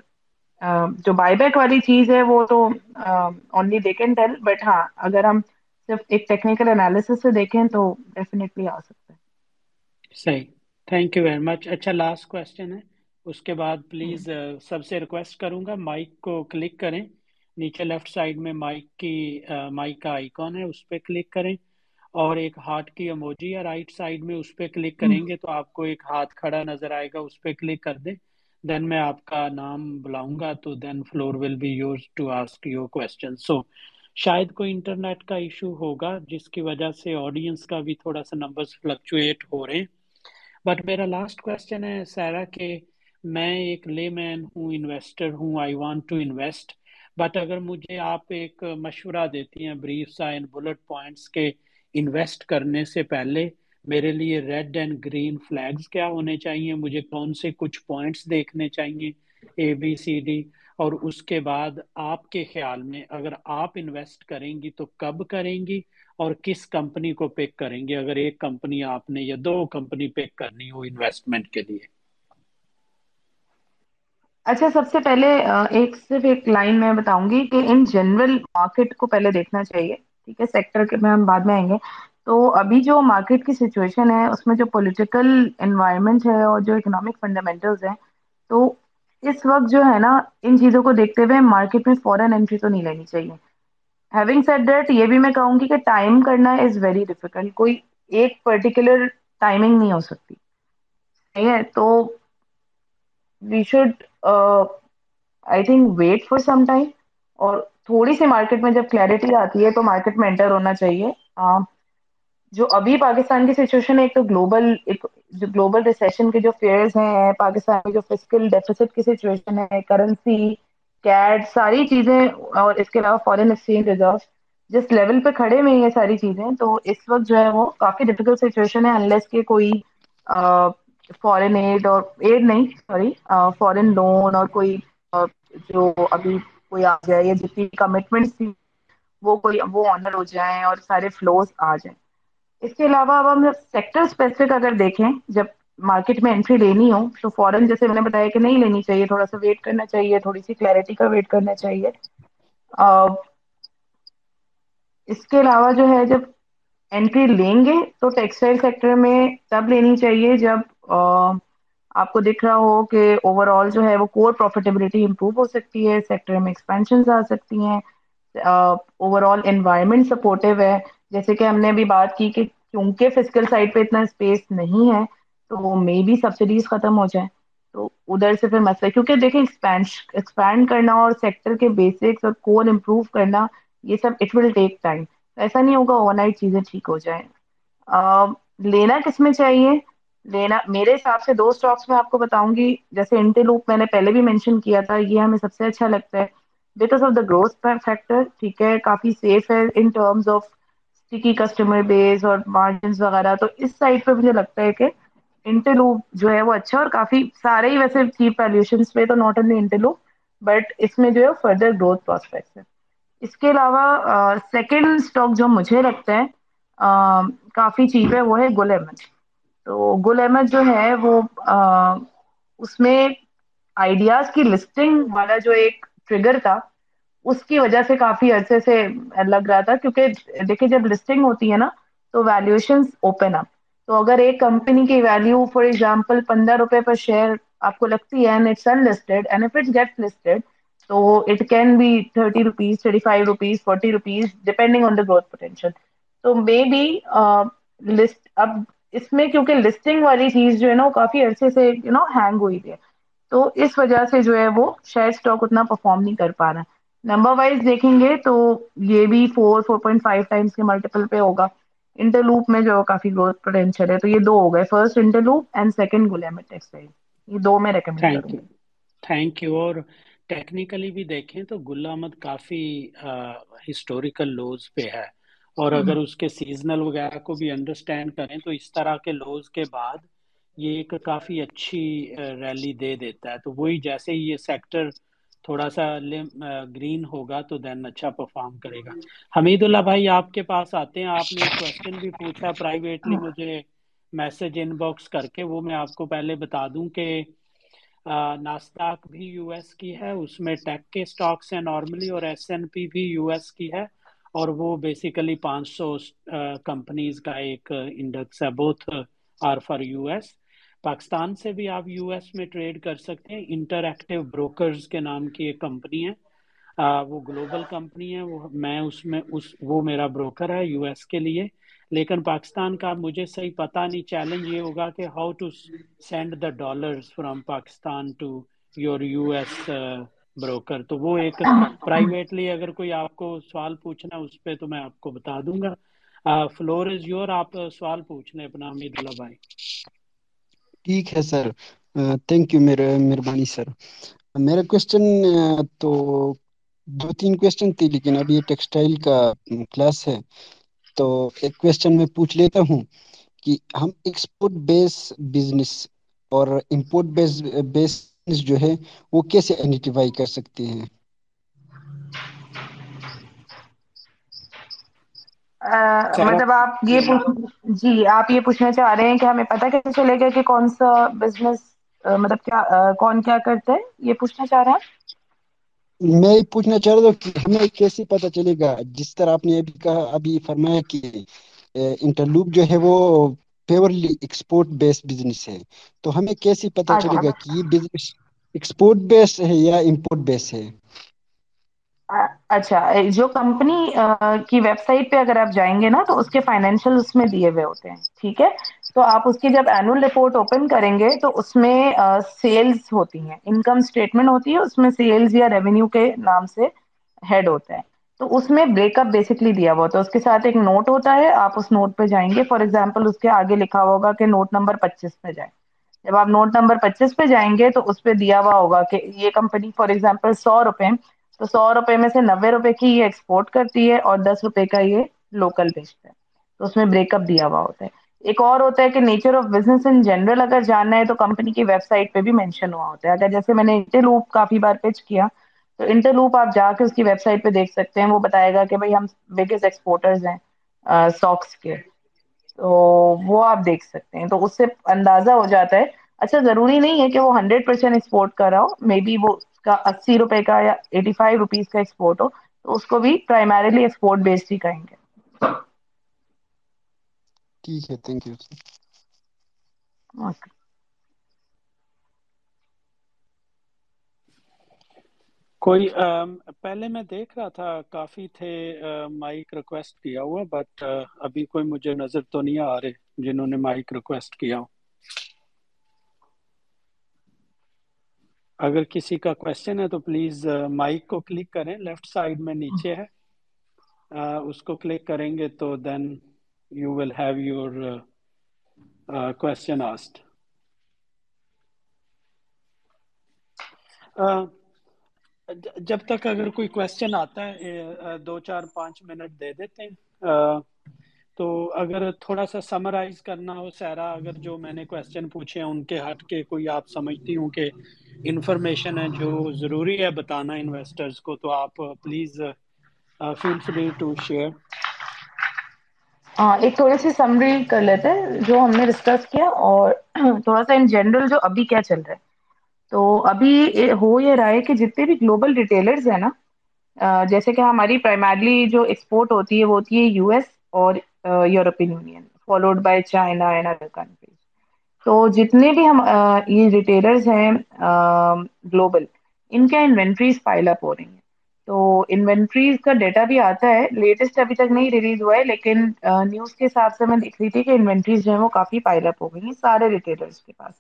Speaker 2: جو بائی بیک والی چیز ہے وہ تو only they can tell but ہاں اگر ہم صرف ایک ٹیکنیکل انالیس سے دیکھیں تو ڈیفینیٹلی آ سکتا ہے۔
Speaker 3: صحیح۔ تھینک یو ویری مچ اچھا لاسٹ کوشچن ہے۔ اس کے بعد پلیز سب سے ریکویسٹ کروں گا۔ مائک کو کلک کریں۔ نیچے لیفٹ سائڈ میں مائک کی مائک کا آئیکن ہے، اس پہ کلک کریں اور ایک ہاتھ کی اموجی ہے رائٹ سائڈ میں اس پہ کلک کریں گے تو آپ کو ایک ہاتھ کھڑا نظر آئے گا، اس پہ کلک کر دیں۔ دین میں آپ کا نام بلاؤں گا تو then floor will be use to ask your question so شاید کوئی انٹرنیٹ کا ایشو ہوگا، جس کی وجہ سے آڈینس کا بھی تھوڑا سا نمبرز فلکچویٹ ہو رہے ہیں۔ بٹ میرا لاسٹ کوشچن ہے سیرا کہ میں ایک لے مین ہوں انویسٹر ہوں I want to invest but اگر مجھے آپ ایک مشورہ دیتی ہیں بریف سائن بلٹ پوائنٹس کے انویسٹ کرنے سے پہلے، میرے لیے ریڈ اینڈ گرین فلیگز کیا ہونے چاہیے؟ مجھے کون سے کچھ پوائنٹس دیکھنے چاہیے؟ اے بی سی ڈی اور اس کے بعد آپ کے خیال میں اگر آپ انویسٹ کریں گی تو کب کریں گی؟ اور کس کمپنی کو پک کریں گے؟ اگر ایک کمپنی آپ نے یا دو کمپنی پک کرنی ہو انویسٹمنٹ کے لیے۔
Speaker 2: اچھا سب سے پہلے ایک صرف ایک لائن میں بتاؤں گی کہ ان جنرل مارکیٹ کو پہلے دیکھنا چاہیے، ٹھیک ہے؟ سیکٹر کے میں ہم بعد میں آئیں گے۔ تو ابھی جو مارکیٹ کی سچویشن ہے، اس میں جو پولیٹیکل انوائرمنٹ ہے اور جو اکنامک فنڈامنٹلز ہیں، تو اس وقت جو ہے نا، ان چیزوں کو دیکھتے ہوئے مارکیٹ میں فورن انٹری تو نہیں لینی چاہیے۔ ہیونگ سیٹ دیٹ یہ بھی میں کہوں گی کہ ٹائم کرنا از ویری ڈیفیکلٹ کوئی ایک پرٹیکولر ٹائمنگ نہیں ہو سکتی۔ نہیں ہے؟ تو we should I think wait for some time اور تھوڑی سی مارکیٹ میں جب کلیرٹی آتی ہے تو مارکیٹ میں انٹر ہونا چاہیے۔ جو ابھی پاکستان کی سچویشن ہے، ایک تو گلوبل ایک جو گلوبل ریسیشن کے جو فیئرز ہیں، پاکستان میں جو فزیکل ڈیفیسٹ کی سچویشن ہے کرنسی کیٹ ساری چیزیں اور اس کے علاوہ فورن ایکسچینج ریزرو جس لیول پہ کھڑے ہوئے یہ ساری چیزیں، تو اس وقت جو ہے وہ کافی ڈیفیکلٹ سچویشن ہے انلیس کے کوئی فورن ایڈ اور ایڈ نہیں سوری فورن لون اور کوئی جو ابھی کوئی آ جائے یا جتنی کمٹمنٹ تھی وہ کوئی وہ آنر ہو جائیں اور سارے فلوز آ جائیں اس کے علاوہ اب ہم سیکٹر اسپیسفک اگر دیکھیں جب مارکیٹ میں انٹری لینی ہو تو فورن جیسے میں نے بتایا کہ نہیں لینی چاہیے تھوڑا سا ویٹ کرنا چاہیے تھوڑی سی کلیرٹی کا ویٹ کرنا چاہیے اس کے علاوہ جو ہے جب انٹری لیں گے تو ٹیکسٹائل سیکٹر میں تب لینی چاہیے جب آپ کو دیکھ رہا ہو کہ اوور آل جو ہے وہ کور پروفیٹیبلٹی امپروو ہو سکتی ہے سیکٹر میں ایکسپینشنز آ سکتی ہیں اوور آل انوائرمنٹ سپورٹو ہے۔ جیسے کہ ہم نے ابھی بات کی کہ کیونکہ فزیکل سائٹ پہ اتنا اسپیس نہیں ہے، تو مے بھی سبسڈیز ختم ہو جائے تو ادھر سے پھر مسئلہ کیونکہ دیکھیں ایکسپینڈ کرنا اور سیکٹر کے بیسکس اور کور امپروو کرنا، یہ سب اٹ ول ٹیک ٹائم ایسا نہیں ہوگا اوور نائٹ چیزیں ٹھیک ہو جائیں۔ لینا کس میں چاہیے؟ لینا میرے حساب سے دو اسٹاکس میں آپ کو بتاؤں گی، جیسے انٹیلوپ میں نے پہلے بھی مینشن کیا تھا، یہ ہمیں سب سے اچھا لگتا ہے۔ Because of the growth factor ٹھیک ہے، کافی سیف ہے in terms of sticky customer base اور مارجنس وغیرہ۔ تو اس سائڈ پہ مجھے لگتا ہے کہ انٹرلوپ جو ہے وہ اچھا اور کافی سارے ہی ویسے چیپ ویلوشن پہ، تو ناٹ اونلی انٹرلوپ بٹ اس میں جو ہے فردر گروتھ پراسپیکٹ ہے اس کے علاوہ سیکنڈ اسٹاک جو مجھے لگتا ہے کافی چیپ ہے، وہ ہے گل احمد تو گل احمد جو ہے وہ اس میں آئیڈیاز کی لسٹنگ والا جو ایک ٹریگر تھا، اس کی وجہ سے کافی عرصے سے لگ رہا تھا، کیونکہ دیکھیے جب لسٹنگ ہوتی ہے نا، تو ویلویشن اوپن اپ تو اگر ایک کمپنی کی ویلو فار ایگزامپل پندرہ روپے پر شیئر آپ کو لگتی ہے اینڈ اٹس گٹ لسٹڈ تو it can be thirty rupees thirty five rupees forty rupees depending on the growth potential تو مے بی لسٹ اب اس میں کیونکہ لسٹنگ والی چیز جو ہے نا وہ کافی عرصے سے یو نو ہینگ ہوئی ہے تو اس وجہ سے جو ہے وہ شیئر اسٹاک اتنا پرفارم نہیں کر پا رہا۔ نمبر وائز دیکھیں گے تو یہ بھی four four point five times کے ملٹیپل پہ ہوگا۔ انٹر لوپ میں جو کافی گروتھ پوٹینشیل ہے۔ تو یہ دو ہو گئے۔ First Interloop and second گلیمٹسائل یہ دو میں ریکمینڈ کروں گی۔
Speaker 3: تھینک یو اور ٹیکنیکلی بھی دیکھیں تو گل احمد کافی ہسٹوریکل لوز پہ ہے۔ اور اگر اس کے سیزنل وغیرہ کو بھی انڈرسٹینڈ کریں تو اس طرح کے لوز کے بعد یہ ایک کافی اچھی ریلی دے دیتا ہے۔ تو وہی جیسے ہی یہ سیکٹر تھوڑا سا گرین ہوگا تو دین اچھا پرفارم کرے گا۔ حمید اللہ بھائی آپ کے پاس آتے ہیں۔ آپ نے ایک کوشچن بھی پوچھا پرائیویٹلی مجھے میسج ان باکس کر کے۔ وہ میں آپ کو پہلے بتا دوں کہ ناسداک بھی یو ایس کی ہے اس میں ٹیک کے سٹاکس ہیں نارملی اور ایس این پی بھی یو ایس کی ہے۔ اور وہ بیسیکلی پانچ سو کمپنیز کا ایک انڈیکس ہے both are for U S Pakistan سے بھی آپ یو ایس میں ٹریڈ کر سکتے ہیں۔ انٹر ایکٹیو بروکرز کے نام کی ایک کمپنی ہے۔ وہ گلوبل کمپنی ہے۔ وہ، میں اس میں، اس، وہ میرا بروکر ہے یو ایس کے لیے۔ لیکن پاکستان کا مجھے صحیح پتہ نہیں چیلنج یہ ہوگا کہ how to send the dollars from Pakistan to your U S broker تو وہ ایک پرائیویٹلی اگر کوئی آپ کو سوال پوچھنا اس پہ تو میں آپ کو بتا دوں گا۔ فلور از یور آپ سوال پوچھ لیں اپنا امید اللہ بھائی۔
Speaker 1: ٹھیک ہے سر۔ تھینک یو میرے، مہربانی سر۔ میرا کوشچن تو دو تین کوشچن تھی لیکن ابھی یہ ٹیکسٹائل کا کلاس ہے۔ تو ایک کوشچن میں پوچھ لیتا ہوں کہ ہم ایکسپورٹ بیس بزنس اور امپورٹ بیس بیس جو ہے وہ کیسے آئیڈینٹیفائی کر سکتے ہیں؟
Speaker 2: مطلب آپ یہ پوچھ جی آپ یہ پوچھنا چاہ رہے ہیں کہ ہمیں پتا کیسے چلے گا کہ کون سا بزنس مطلب کیا کون کیا کرتا ہے؟ یہ پوچھنا چاہ رہے ہیں
Speaker 1: میں یہ پوچھنا چاہ رہا تھا کہ ہمیں کیسے پتا چلے گا؟ جس طرح آپ نے ابھی کہا ابھی فرمایا کہ انٹرلوپ جو ہے وہ پیورلی ایکسپورٹ بیس بزنس ہے۔ تو ہمیں کیسے پتا چلے
Speaker 2: اچھا
Speaker 1: گا کہ یہ بزنس ایکسپورٹ بیس ہے یا امپورٹ بیس ہے؟
Speaker 2: اچھا جو کمپنی کی ویب سائٹ پہ اگر آپ جائیں گے نا تو اس کے فائنینشیل اس میں دیے ہوئے ہوتے ہیں ٹھیک ہے؟ تو آپ اس کی جب اینوئل رپورٹ اوپن کریں گے تو اس میں سیلس ہوتی ہیں۔ انکم اسٹیٹمنٹ ہوتی ہے اس میں سیلس یا ریونیو کے نام سے ہیڈ ہوتا ہے تو اس میں بریک اپ بیسکلی دیا ہوا ہوتا ہے۔ اس کے ساتھ ایک نوٹ ہوتا ہے، آپ اس نوٹ پہ جائیں گے۔ فار ایگزامپل اس کے آگے لکھا ہوگا کہ نوٹ نمبر پچیس پہ جائیں۔ جب آپ نوٹ نمبر پچیس پہ جائیں گے تو اس پہ دیا ہوا ہوگا کہ یہ کمپنی فار ایگزامپل سو روپے تو سو روپے میں سے نبے روپے کی یہ ایکسپورٹ کرتی ہے اور دس روپے کا یہ لوکل بیچتا ہے۔ تو اس میں بریک اپ دیا ہوا ہوتا ہے۔ ایک اور ہوتا ہے کہ nature of business in general اگر جاننا ہے تو کمپنی کی ویب سائٹ پہ بھی مینشن ہوا ہوتا ہے۔ اگر جیسے میں نے لوپ کافی بار پچ کیا تو انٹر لوپ آپ جا کے اس کی ویب سائٹ پہ دیکھ سکتے ہیں وہ بتائے گا کہ بھائی ہم بگیسٹ ایکسپورٹرز ہیں سوکس کے۔ تو وہ آپ دیکھ سکتے ہیں۔ تو اس سے اندازہ ہو جاتا ہے۔ اچھا ضروری نہیں ہے کہ وہ ہنڈریڈ پرسینٹ ایکسپورٹ کر رہا ہو۔ مے بی وہ کا اسی روپے کا یا ایٹی فائیو روپیز کا ایکسپورٹ ہو۔ تو اس کو بھی پرائمریلی ایکسپورٹ بیسڈ ہی کہیں گے۔
Speaker 1: ٹھیک ہے تھینک یو
Speaker 2: اوکے
Speaker 3: کوئی پہلے میں دیکھ رہا تھا، کافی تھے مائک ریکویسٹ کیا ہوا بٹ ابھی کوئی مجھے نظر تو نہیں آ رہے جنہوں نے مائک ریکویسٹ کیا ہو۔ اگر کسی کا کوشچن ہے تو پلیز مائک کو کلک کریں لیفٹ سائڈ میں نیچے ہے۔ اس کو کلک کریں گے تو then you will have your question asked جب تک اگر کوئی کوشچن آتا ہے دو، چار، پانچ منٹ دے دیتے ہیں تو اگر تھوڑا سا سمرائز کرنا ہو، سہرا، اگر جو میں نے کوشچن پوچھے ہیں، ان کے ہٹ کے کوئی آپ سمجھتی ہوں کہ انفارمیشن ہے جو ضروری ہے بتانا انویسٹرز کو، تو آپ please feel free to share ہاں
Speaker 2: ایک تھوڑی سی سمری کر لیتے ہیں جو ہم نے ڈسکس کیا اور تھوڑا سا ان جنرل جو ابھی کیا چل رہا ہے۔ تو ابھی ہو یہ رہا ہے کہ جتنے بھی گلوبل ریٹیلرز ہیں نا جیسے کہ ہماری پرائمرلی جو ایکسپورٹ ہوتی ہے وہ ہوتی ہے یو ایس اور European Union followed by China and other countries تو جتنے بھی ہم یہ ریٹیلرز ہیں گلوبل ان کے انوینٹریز فائل اپ ہو رہی ہیں۔ تو انوینٹریز کا ڈیٹا بھی آتا ہے لیٹسٹ ابھی تک نہیں ریلیز ہوا ہے، لیکن نیوز کے حساب سے میں دیکھ رہی تھی کہ انوینٹریز جو ہیں وہ کافی فائل اپ ہو گئی ہیں سارے ریٹیلرز کے پاس۔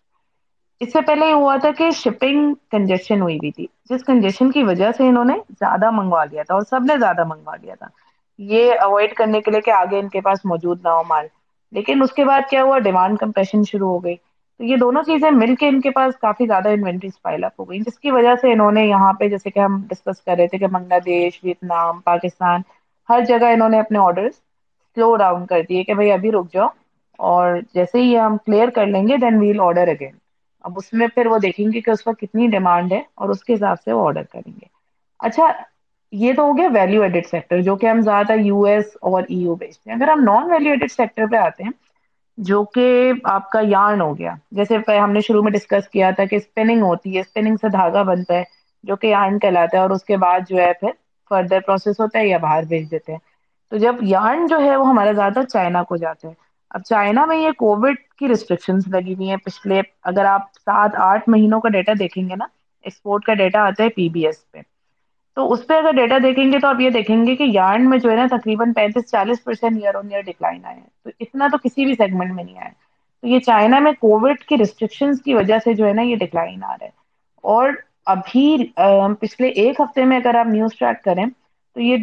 Speaker 2: اس سے پہلے یہ ہوا تھا کہ شپنگ کنجیشن ہوئی ہوئی تھی۔ جس کنجیشن کی وجہ سے انہوں نے زیادہ منگوا لیا تھا اور سب نے زیادہ منگوا لیا تھا۔ یہ اوائڈ کرنے کے لیے کہ آگے ان کے پاس موجود نہ ہو مال۔ لیکن اس کے بعد کیا ہوا؟ ڈیمانڈ کمپریشن شروع ہو گئی۔ تو یہ دونوں چیزیں مل کے ان کے پاس کافی زیادہ انوینٹریز پائل اپ ہو گئی جس کی وجہ سے انہوں نے یہاں پہ جیسے کہ ہم ڈسکس کر رہے تھے کہ بنگلہ دیش، ویتنام، پاکستان، ہر جگہ انہوں نے اپنے آرڈرس سلو ڈاؤن کر دیے کہ بھائی ابھی رک جاؤ اور جیسے ہی ہم کلیئر کر لیں گے دین ویل آرڈر اگین اب اس میں پھر وہ دیکھیں گے کہ اس پر کتنی ڈیمانڈ ہے اور اس کے حساب سے وہ آرڈر کریں گے۔ اچھا یہ تو ہو گیا ویلیو ایڈڈ سیکٹر جو کہ ہم زیادہ تر یو ایس اور ای یو بیچتے ہیں۔ اگر ہم نان ویلیو ایڈیڈ سیکٹر پہ آتے ہیں، جو کہ آپ کا یارن ہو گیا۔ جیسے ہم نے شروع میں ڈسکس کیا تھا کہ اسپننگ ہوتی ہے اسپننگ سے دھاگا بنتا ہے، جو کہ یارن کہلاتا ہے اور اس کے بعد جو ہے پھر فردر پروسیس ہوتا ہے یا باہر بھیج دیتے ہیں۔ تو جب یارن جو ہے وہ ہمارا زیادہ چائنا کو جاتا ہے اب چائنا میں یہ کووڈ کی ریسٹرکشنز لگی ہوئی ہیں۔ پچھلے اگر آپ سات آٹھ مہینوں کا ڈیٹا دیکھیں گے نا ایکسپورٹ کا ڈیٹا آتا ہے پی بی ایس پہ۔ تو اس پہ اگر ڈیٹا دیکھیں گے تو آپ یہ دیکھیں گے کہ یارن میں جو ہے نا تقریباً پینتیس چالیس percent year on year decline آیا ہے۔ تو اتنا تو کسی بھی سیگمنٹ میں نہیں آیا تو یہ چائنا میں کووڈ کی ریسٹرکشنز کی وجہ سے جو ہے نا یہ ڈکلائن آ رہا ہے۔ اور ابھی پچھلے ایک ہفتے میں اگر آپ نیوز ٹریک کریں تو یہ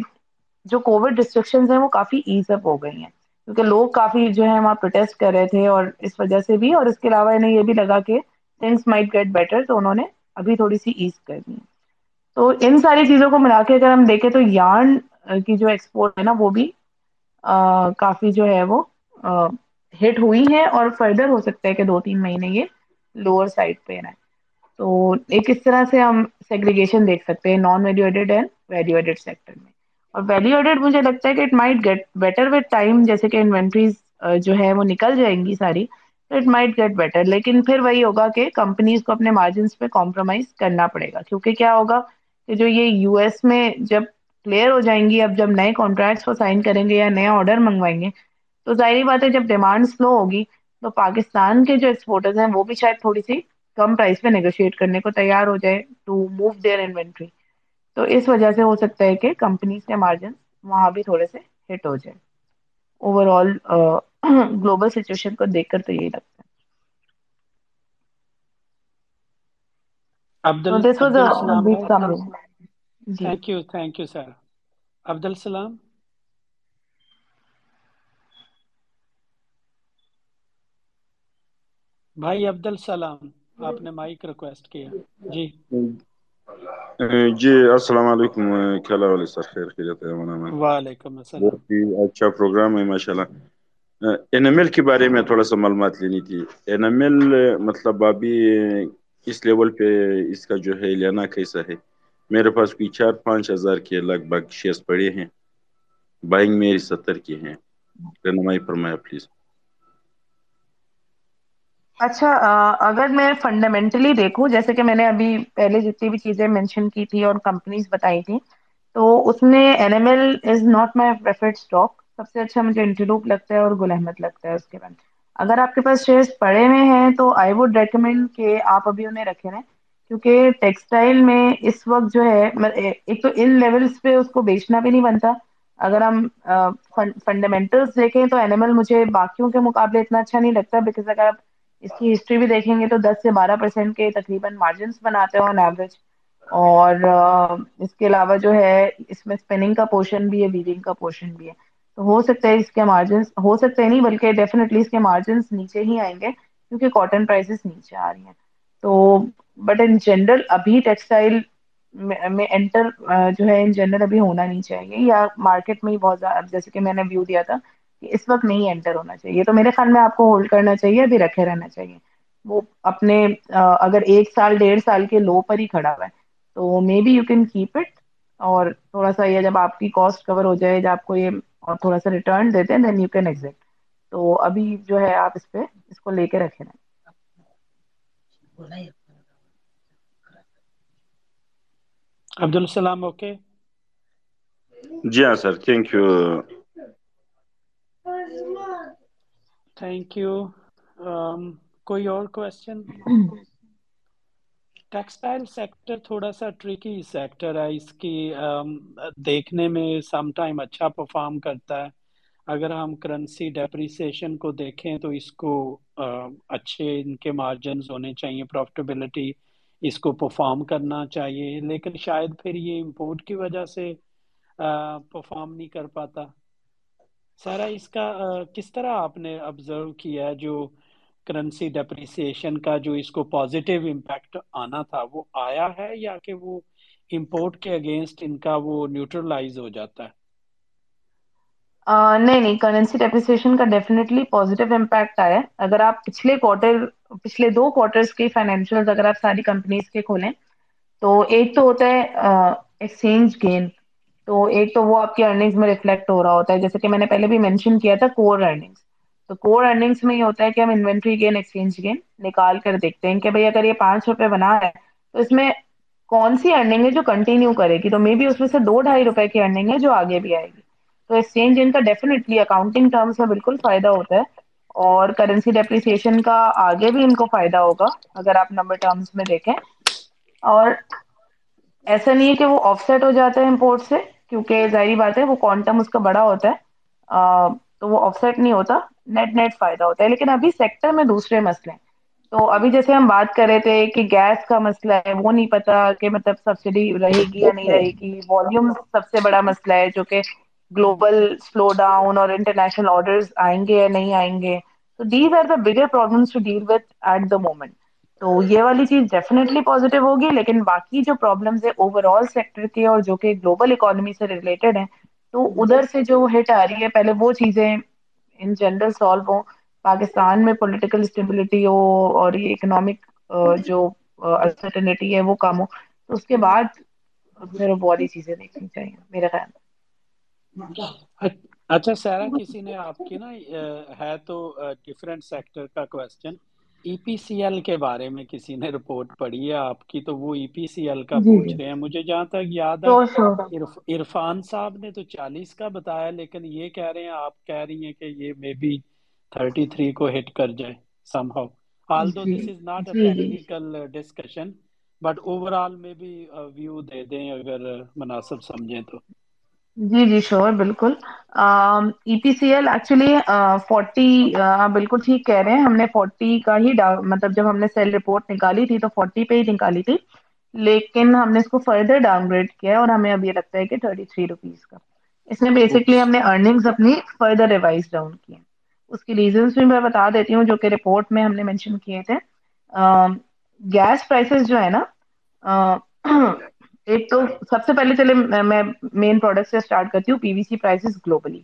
Speaker 2: جو کووڈ ریسٹرکشنز ہیں وہ کافی ایز اپ ہو گئی ہیں۔ کیونکہ لوگ کافی جو ہے وہاں پروٹیسٹ کر رہے تھے اور اس وجہ سے بھی اور اس کے علاوہ انہیں یہ بھی لگا کہ تھنگس مائٹ گیٹ بیٹر تو انہوں نے ابھی تھوڑی سی ایز کر دی۔ تو ان ساری چیزوں کو ملا کے اگر ہم دیکھیں تو یارن کی جو ایکسپورٹ ہے نا وہ بھی کافی جو ہے وہ ہٹ ہوئی ہے اور فردر ہو سکتا ہے کہ دو تین مہینے یہ لوور سائڈ پہ رہے۔ تو ایک اس طرح سے ہم سیگریگیشن دیکھ سکتے ہیں non value added and value added sector میں۔ اور ویلیو ایڈیڈ مجھے لگتا ہے کہ it might get better with time جیسے کہ انوینٹریز جو ہے وہ نکل جائیں گی ساری، تو اٹ مائٹ گیٹ بیٹر لیکن پھر وہی ہوگا کہ کمپنیز کو اپنے مارجنس پہ کمپرومائز کرنا پڑے گا۔ کیونکہ کیا ہوگا کہ جو یہ یو ایس میں جب کلیئر ہو جائیں گی، اب جب نئے کانٹریکٹس کو سائن کریں گے یا نیا آرڈر منگوائیں گے، تو ظاہری بات ہے جب ڈیمانڈ سلو ہوگی، تو پاکستان کے جو ایکسپورٹرز ہیں وہ بھی شاید تھوڑی سی کم پرائز پہ نیگوشیٹ
Speaker 3: کرنے
Speaker 2: کو تیار ہو
Speaker 3: جائے
Speaker 2: ٹو
Speaker 3: موو
Speaker 2: دیئر
Speaker 3: انوینٹری
Speaker 2: تو اس
Speaker 3: وجہ سے ہو سکتا ہے کہ کمپنیز کے مارجن وہاں بھی تھوڑے سے ہٹ ہو
Speaker 4: جائے اوور آل گلوبل سچویشن کو دیکھ کر تو یہی لگتا ہے۔
Speaker 3: جی۔ بھائی
Speaker 4: عبد السلام آپ نے مائک ریکویسٹ کیا۔ جی۔ جی السلام علیکم کھلا والے سر خیر خیریت ہے وعلیکم السلام بہت ہی اچھا پروگرام ہے ماشاءاللہ این ایم ایل کے بارے میں تھوڑا سا معلومات لینی تھی این ایم ایل مطلب ابھی اس لیول پہ اس کا
Speaker 2: جو ہے لینا کیسا ہے میرے پاس کوئی چار پانچ ہزار کے لگ بھگ شیئرس پڑے ہیں بائنگ میری ستر کے ہیں رہنمائی فرمایا پلیز جی اچھا اگر میں فنڈامنٹلی دیکھوں، جیسے کہ میں نے ابھی پہلے جتنی بھی چیزیں مینشن کی تھی اور کمپنیز بتائی تھیں، تو اس میں N M L is not my preferred stock سب سے اچھا مجھے انٹروپ لگتا ہے اور گل احمد لگتا ہے اس کے بعد۔ اگر آپ کے پاس شیئرس پڑے ہوئے ہیں، تو آئی ووڈ ریکمینڈ کہ آپ ابھی انہیں رکھے رہیں، کیونکہ ٹیکسٹائل میں اس وقت جو ہے ایک تو ان لیولس پہ اس کو بیچنا بھی نہیں بنتا۔ اگر ہم فنڈامنٹلس دیکھیں، تو اینیمل مجھے باقیوں کے مقابلے اتنا اچھا نہیں لگتا بیکاز اگر آپ اس کی ہسٹری بھی دیکھیں گے تو دس سے بارہ پرسینٹ کے تقریباً مارجنس بناتے ہیں آن ایوریج اور اس کے علاوہ جو ہے، اس میں اسپننگ کا پورشن بھی ہے ویونگ کا پورشن بھی ہے. تو ہو سکتا ہے اس کے مارجنس ہو سکتے نہیں، بلکہ ڈیفینیٹلی اس کے مارجنس نیچے ہی آئیں گے، کیونکہ کاٹن پرائسز نیچے آ رہی ہیں. تو بٹ ان جنرل ابھی ٹیکسٹائل میں انٹر جو ہے ان جنرل ابھی ہونا نہیں چاہیے، یا مارکیٹ میں ہی بہت زیادہ جیسے کہ میں نے ویو دیا تھا اس وقت نہیں انٹر ہونا چاہیے۔ تو میرے خیال میں آپ کو ہولڈ کرنا چاہیے ابھی رکھے رہنا چاہیے۔ وہ اپنے اگر ایک سال ڈیڑھ سال کے لو پر ہی کھڑا ہوا ہے تو maybe you can keep it اور تھوڑا سا یہ جب آپ کی کاسٹ کور ہو جائے جب آپ کو یہ اور تھوڑا سا ریٹرن دیتے دین یو کین ایگزٹ تو ابھی جو ہے آپ اس پہ اس کو لے کے رکھے نا
Speaker 3: عبد السلام اوکے
Speaker 4: جی ہاں sir thank you
Speaker 3: thank you کوئی اور کوشچن ٹیکسٹائل سیکٹر تھوڑا سا ٹرکی سیکٹر ہے اس کی دیکھنے میں سم ٹائم اچھا پرفارم کرتا ہے اگر ہم کرنسی ڈیپریسیشن کو دیکھیں تو اس کو اچھے ان کے مارجنز ہونے چاہیے پروفٹیبلٹی اس کو پرفارم کرنا چاہیے لیکن شاید پھر یہ امپورٹ کی وجہ سے پرفارم نہیں کر پاتا سارا اس کا کس طرح آپ نے آبزرو کیا جو کرنسی ڈپریسیشن کا جو اس کو پازیٹیو امپیکٹ آنا تھا، وہ آیا ہے یا کہ وہ امپورٹ کے اگینسٹ ان کا وہ نیوٹرلائز ہو جاتا ہے؟
Speaker 2: نہیں نہیں کرنسی ڈیپریسیشن کا ڈیفینیٹلی پازیٹیو امپیکٹ آیا اگر آپ پچھلے کوارٹر پچھلے دو کوارٹرس کے فائنینشیل اگر آپ ساری کمپنیز کے کھولیں، تو ایک تو ہوتا ہے ایکسچینج گین تو ایک تو وہ آپ کی ارننگس میں ریفلیکٹ ہو رہا ہوتا ہے۔ جیسے کہ میں نے پہلے بھی مینشن کیا تھا کور ارننگس تو کور ارننگس میں یہ ہوتا ہے کہ ہم انوینٹری گین ایکسچینج گین نکال کر دیکھتے ہیں کہ بھائی اگر یہ پانچ روپے بنا ہے تو اس میں کون سی ارننگ ہے جو کنٹینیو کرے گی؟ تو مے بی اس میں سے دو ڈھائی روپئے کی ارننگ ہے جو آگے بھی آئے گی۔ تو ایکسچینج ان کا ڈیفینیٹلی اکاؤنٹنگ ٹرمس میں بالکل فائدہ ہوتا ہے اور کرنسی ڈیپریسیشن کا آگے بھی ان کو فائدہ ہوگا، اگر آپ نمبر ٹرمس میں دیکھیں۔ اور ایسا نہیں ہے کہ وہ آف سیٹ ہو جاتا ہے امپورٹ سے، کیونکہ ظاہری بات ہے، وہ کوانٹم اس کا بڑا ہوتا ہے تو وہ آف سیٹ نہیں ہوتا نیٹ نیٹ فائدہ ہوتا ہے۔ لیکن ابھی سیکٹر میں دوسرے مسئلے تو ابھی جیسے ہم بات کر رہے تھے کہ گیس کا مسئلہ ہے، وہ نہیں پتا کہ مطلب سبسڈی رہے گی یا نہیں رہے گی۔ والوم سب سے بڑا مسئلہ ہے، جو کہ گلوبل سلو ڈاؤن اور انٹرنیشنل آڈرز آئیں گے یا نہیں آئیں گے۔ تو these are the bigger problems to deal with at the moment تو یہ والی چیز ڈیفینیٹلی پزیٹیو ہوگی، لیکن باقی جو پرابلمس ہے اوور آل سیکٹر کے اور جو کہ گلوبل اکانمی سے ریلیٹڈ ہے تو ادھر سے جو ہٹ آ رہی ہے، پہلے وہ چیزیں ان جنرل سالو ہو پاکستان میں پولیٹیکل اسٹیبلٹی ہو اور یہ اکنامک جو الٹرنیٹی ہے وہ کم ہو۔ تو اس کے بعد پھر وہ والی چیزیں دیکھنی چاہیے میرا خیال میں۔
Speaker 3: اچھا سارا کسی نے آپ کی نا ہے تو ڈفرینٹ سیکٹر کا question E P C L کے بارے میں کسی نے رپورٹ پڑھی ہے آپ کی؟ تو وہ ای پی سی ایل کا
Speaker 2: جی
Speaker 3: پوچھ
Speaker 2: جی۔
Speaker 3: رہے ہیں۔ مجھے جہاں تک یاد ہے عرفان صاحب نے تو چالیس کا بتایا لیکن یہ کہہ رہے ہیں آپ کہہ رہی ہیں کہ یہ مے بی تھرٹی تھری کو ہٹ کر جائے somehow although this is not a technical discussion but overall میں بھی ویو دے دیں اگر مناسب سمجھیں تو۔
Speaker 2: جی جی شور بالکل۔ E P C L actually forty بالکل ٹھیک کہہ رہے ہیں۔ ہم نے فورٹی کا ہی مطلب جب ہم نے سیل رپورٹ نکالی تھی تو فورٹی پہ ہی نکالی تھی۔ لیکن ہم نے اس کو فردر ڈاؤن گریڈ کیا ہے اور ہمیں اب یہ لگتا ہے کہ تھرٹی تھری روپیز کا۔ اس میں بیسکلی ہم نے ارننگس اپنی فردر ریوائز ڈاؤن کی ہیں۔ اس کی ریزنس بھی میں بتا دیتی ہوں جو کہ رپورٹ میں ہم نے مینشن کیے تھے۔ گیس پرائسز جو ہے نا ایک تو سب سے پہلے چلے، میں مین پروڈکٹ سے اسٹارٹ کرتی ہوں پی وی سی پرائسز گلوبلی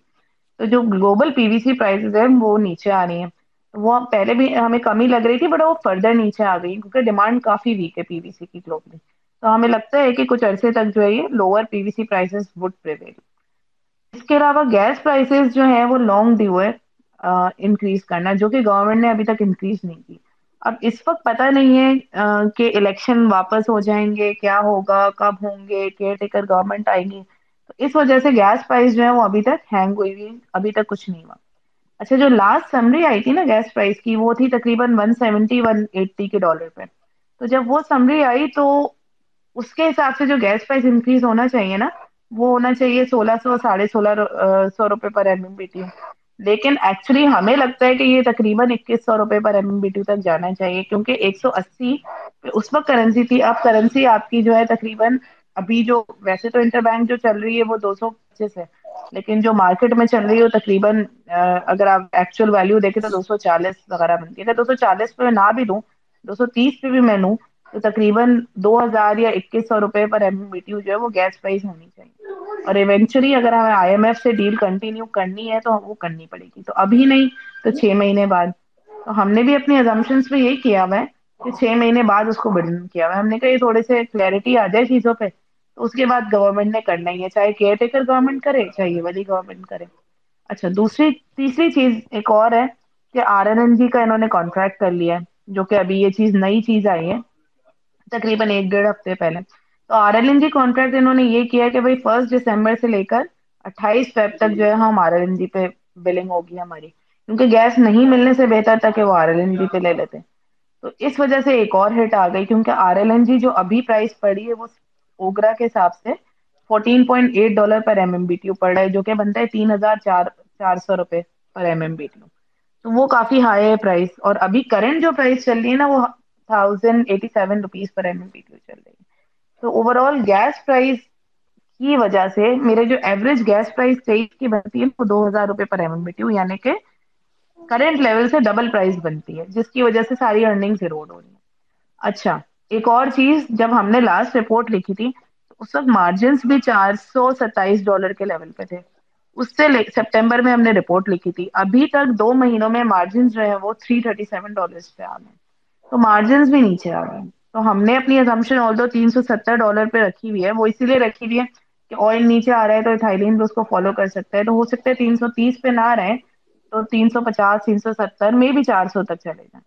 Speaker 2: تو جو گلوبل پی وی سی پرائسز ہے وہ نیچے آ رہی ہیں۔ وہ پہلے بھی ہمیں کمی لگ رہی تھی بٹ وہ فردر نیچے آ گئی، کیونکہ ڈیمانڈ کافی ویک ہے پی وی سی کی گلوبلی تو ہمیں لگتا ہے کہ کچھ عرصے تک جو ہے، یہ lower P V C prices with اس کے علاوہ گیس پرائسز جو ہے وہ لانگ ڈیو ہے انکریز کرنا، جو کہ گورنمنٹ نے ابھی تک انکریز نہیں کی۔ اب اس وقت پتا نہیں ہے کہ الیکشن واپس ہو جائیں گے، کیا ہوگا، کب ہوں گے، کیئر ٹیکر گورنمنٹ آئے گی۔ تو اس وجہ سے گیس پرائس جو ہے وہ ابھی تک ہینگ ہوئی ہوئی، ابھی تک کچھ نہیں ہوا۔ اچھا جو لاسٹ سمری آئی تھی نا گیس پرائز کی، وہ تھی تقریباً ون سیونٹی ون ایٹی کے ڈالر پہ تو جب وہ سمری آئی تو اس کے حساب سے جو گیس پرائس انکریز ہونا چاہیے نا، وہ ہونا چاہیے سولہ سو، ساڑھے سولہ سو روپے پر ایم ایم بی ٹی لیکن ایکچولی ہمیں لگتا ہے کہ یہ تقریباً اکیس سو روپے پر ایم ایم بی ٹی تک جانا چاہیے، کیونکہ ایک سو اسی اس وقت کرنسی تھی۔ اب کرنسی آپ کی جو ہے تقریباً ابھی جو ویسے تو انٹر بینک جو چل رہی ہے وہ دو سو پچیس ہے، لیکن جو مارکیٹ میں چل رہی ہے وہ تقریباً اگر آپ ایکچوئل ویلو دیکھیں تو دو سو چالیس وغیرہ بنتی ہے۔ اگر دو سو چالیس پہ میں نہ بھی دوں، دو سو تیس پہ بھی میں لوں تقریباً دو ہزار یا اکیس سو روپے پر ایم بی ٹی جو ہے وہ گیس پرائز ہونی چاہیے۔ اور ایونچولی اگر ہمیں آئی ایم ایف سے ڈیل کنٹینیو کرنی ہے تو وہ کرنی پڑے گی۔ تو ابھی نہیں، تو چھ مہینے بعد۔ تو ہم نے بھی اپنی ایزمپشنس پہ یہی کیا ہوا ہے کہ چھ مہینے بعد اس کو بڈن کیا ہوا ہے۔ ہم نے کہا یہ تھوڑے سے کلیئرٹی آ جائے چیزوں پہ۔ تو اس کے بعد گورنمنٹ نے کرنا ہی ہے۔ چاہے کیئر ٹیکر گورنمنٹ کرے، چاہے یہ والی گورنمنٹ کرے۔ اچھا دوسری، تیسری چیز ایک اور ہے کہ آر این این جی کا انہوں نے کانٹریکٹ کر لیا ہے، جو کہ ابھی یہ چیز نئی چیز آئی ہے۔ تقریباً ایک ڈیڑھ ہفتے پہلے۔ تو R L N G contract انہوں نے یہ کیا کہ بھائی فرسٹ دسمبر سے لے کر اٹھائیس فیب تک جو ہے ہم آر ایل این جی پہ بلنگ ہوگی ہماری۔ کیونکہ گیس نہیں ملنے سے بہتر تھا کہ وہ آر ایل این جی پہ لے لیتے۔ تو اس وجہ سے ایک اور ہٹ آ گئی کیونکہ آر ایل این جی جو ابھی پرائز پڑی ہے وہ اوگرا کے حساب سے فورٹین پوائنٹ ایٹ ڈالر پر ایم ایم بی ٹی پڑ رہا ہے، جو کہ بنتا ہے تین ہزار چار چار سو روپے پر ایم ایم بی ٹی تو وہ کافی ہائی ہے پرائز اور ابھی کرنٹ جو پرائز چل رہی ہے نا وہ تھاؤزینڈ ایٹی سیون روپیز پر ایم ایم پی چل رہی ہے تو اوور آل گیس پرائز کی وجہ سے میرے جو ایوریج گیس پرائس تیئیس کی بنتی ہے وہ دو ہزار روپے پر ایم بی ٹی ہوں یعنی کہ کرنٹ لیول سے ڈبل پرائز بنتی ہے جس کی وجہ سے ساری ارننگ روڈ ہو رہی ہے اچھا ایک اور چیز جب ہم نے لاسٹ رپورٹ لکھی تھی اس وقت مارجنس بھی چار سو ستائیس ڈالر کے لیول پہ تھے اس سے سپٹمبر میں ہم نے رپورٹ لکھی تھی ابھی تک دو مہینوں میں مارجن جو ہے وہ تھری تھرٹی سیون ڈالر پہ آ گئے تو مارجنس بھی نیچے آ گئے۔ تو ہم نے اپنی ایزمپشن اور دو تین سو ستر ڈالر پہ رکھی ہوئی ہے، وہ اسی لیے رکھی ہوئی ہے کہ آئل نیچے آ رہا ہے تو تھائیلینڈ بھی اس کو فالو کر سکتا ہے۔ تو ہو سکتا ہے تین سو تیس پہ نہ رہے تو تین سو پچاس، تین سو ستر میں بھی چار سو تک چلے جائیں۔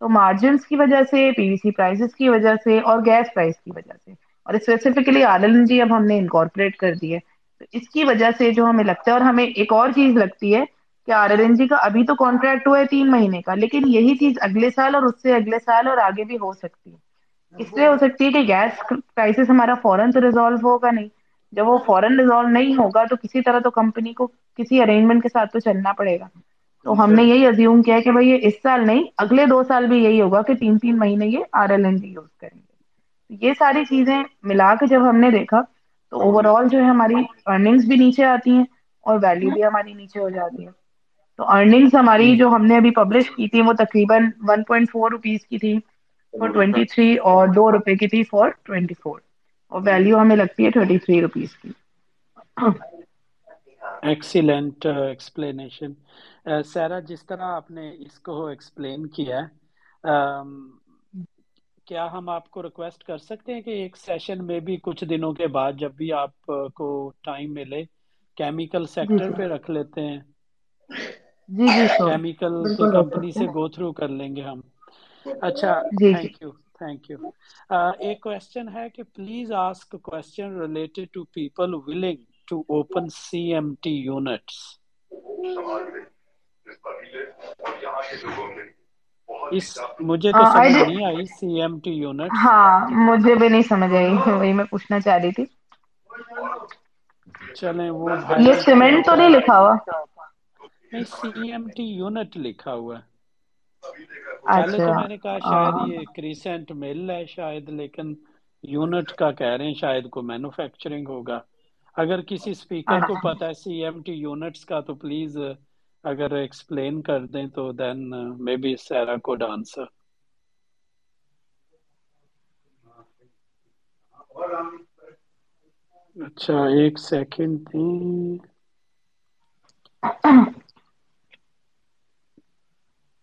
Speaker 2: تو مارجنس کی وجہ سے پی وی سی پرائزز کی وجہ سے اور گیس پرائز کی وجہ سے۔ اور اسپیسیفکلی آر ایل جی اب ہم نے انکارپوریٹ کر دی ہے۔ تو اس کی وجہ سے جو ہمیں لگتا ہے، اور ہمیں ایک اور چیز لگتی ہے کہ آر این جی کا ابھی تو کانٹریکٹ ہوا ہے تین مہینے کا، لیکن یہی چیز اگلے سال اور اس سے اگلے سال اور آگے بھی ہو سکتی ہے۔ اس لیے ہو سکتی ہے کہ گیس کرائسس ہمارا فورن تو ریزالو ہوگا نہیں۔ جب وہ فورن ریزالو نہیں ہوگا تو کسی طرح تو کمپنی کو کسی ارینجمنٹ کے ساتھ تو چلنا پڑے گا۔ تو ہم نے یہی ازیوم کیا کہ بھائی یہ اس سال نہیں، اگلے دو سال بھی یہی ہوگا کہ تین تین مہینے یہ R L N D use کریں گے۔ یہ ساری چیزیں ملا کے جب ہم نے دیکھا تو اوور آل جو ہے ہماری ارننگس بھی نیچے آتی ہیں اور ویلو بھی ہماری نیچے ہو جاتی ہے۔ تو ارننگس ہماری جو ہم نے ابھی پبلش کی تھی وہ تقریباً ون پوائنٹ فور روپیز کی تھی فور ٹوینٹی تھری اور دو روپے کی تھی فور ٹوینٹی فور اور ویلو ہمیں لگتی ہے تھرٹی تھری روپیز کی
Speaker 3: ایکسیلنٹ ایکسپلینیشن سیرا جس طرح آپ نے اس کو ایکسپلین کیا کیا ہم آپ کو ریکویسٹ کر سکتے ہیں کہ ایک سیشن میں بھی کچھ دنوں کے بعد جب بھی آپ کو ٹائم ملے کیمیکل سیکٹر پہ رکھ لیتے ہیں؟
Speaker 2: جی جی
Speaker 3: کیمیکل کی کمپنی سے گو تھرو کر لیں گے ہم۔ اچھا تھینک یو تھینک یو ایک کوشچن ہے کہ please ask question related to people willing to open C M T units اس مجھے تو سمجھ نہیں آئی سی ایم ٹی یونٹس
Speaker 2: ہاں مجھے بھی نہیں سمجھ آئی۔ وہی میں پوچھنا چاہ رہی تھی۔
Speaker 3: چلیں وہ
Speaker 2: یہ سیمنٹ تو نہیں لکھا ہوا؟
Speaker 3: نہیں سی ایم ٹی یونٹ لکھا ہوا ہے۔ پہلے تو میں نے کہا شاید
Speaker 2: اچھا
Speaker 3: یہ کریسنٹ مل ہے شاید لیکن یونٹ کا کہہ رہے ہیں شاید کو مینوفیکچرنگ ہوگا۔ اگر کسی اسپیکر کو
Speaker 2: اچھا
Speaker 3: پتا ہے سی ایم ٹی یونٹس کا تو پلیز اگر ایکسپلین کر دیں تو دین مے بی سیرا کوڈ آنسر اچھا ایک سیکنڈ تھی۔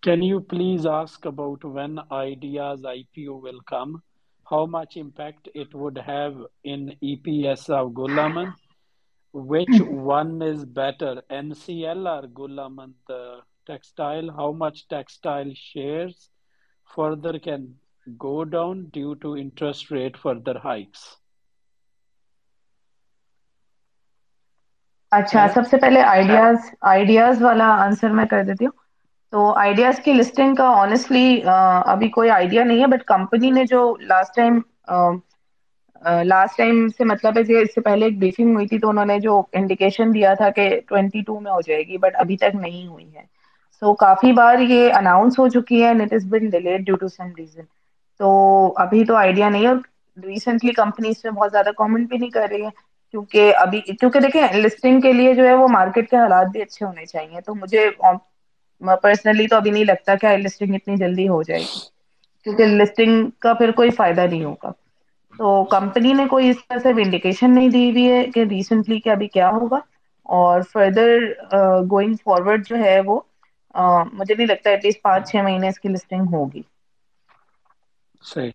Speaker 3: Can you please ask about when Idea's IPO will come? How much impact it would have in EPS of Gulaman? Which one is better, NCL or Gulaman the textile? How much textile shares further can go down due to interest rate further hikes?
Speaker 2: اچھا سب سے پہلے ideas ideas والا answer میں کر دیتی ہوں تو ideas کی لسٹنگ کا آنےسٹلی ابھی کوئی آئیڈیا نہیں ہے بٹ کمپنی نے جو لاسٹ ٹائم لاسٹ ٹائم سے مطلب ہے کہ اس سے پہلے ایک بریفنگ ہوئی تھی تو انہوں نے جو انڈیکیشن دیا تھا کہ ٹوینٹی ٹو میں ہو جائے گی بٹ ابھی تک نہیں ہوئی ہے۔ سو کافی بار یہ اناؤنس ہو چکی ہے and it is been delayed due to some reason تو ابھی تو آئیڈیا نہیں ہے ریسنٹلی کمپنیز میں بہت زیادہ کامنٹ بھی نہیں کر رہی ہے کیونکہ ابھی، کیونکہ دیکھیں لسٹنگ کے لیے جو ہے وہ مارکیٹ کے حالات بھی اچھے ہونے چاہیے۔ تو مجھے پرسنلی تو ابھی نہیں لگتا کہ آئی لسٹنگ اتنی جلدی ہو جائے گی۔ کیونکہ لسٹنگ کا پھر کوئی فائدہ نہیں ہوگا۔ تو کمپنی نے کوئی اس طرح سے انڈیکیشن نہیں دی ہوئی ہے کہ ریسنٹلی کہ ابھی کیا ہوگا۔ اور فردر گوئنگ فارورڈ جو ہے وہ مجھے نہیں لگتا ایٹ لیسٹ پانچ چھ مہینے اس کی لسٹنگ ہوگی۔
Speaker 3: صحیح۔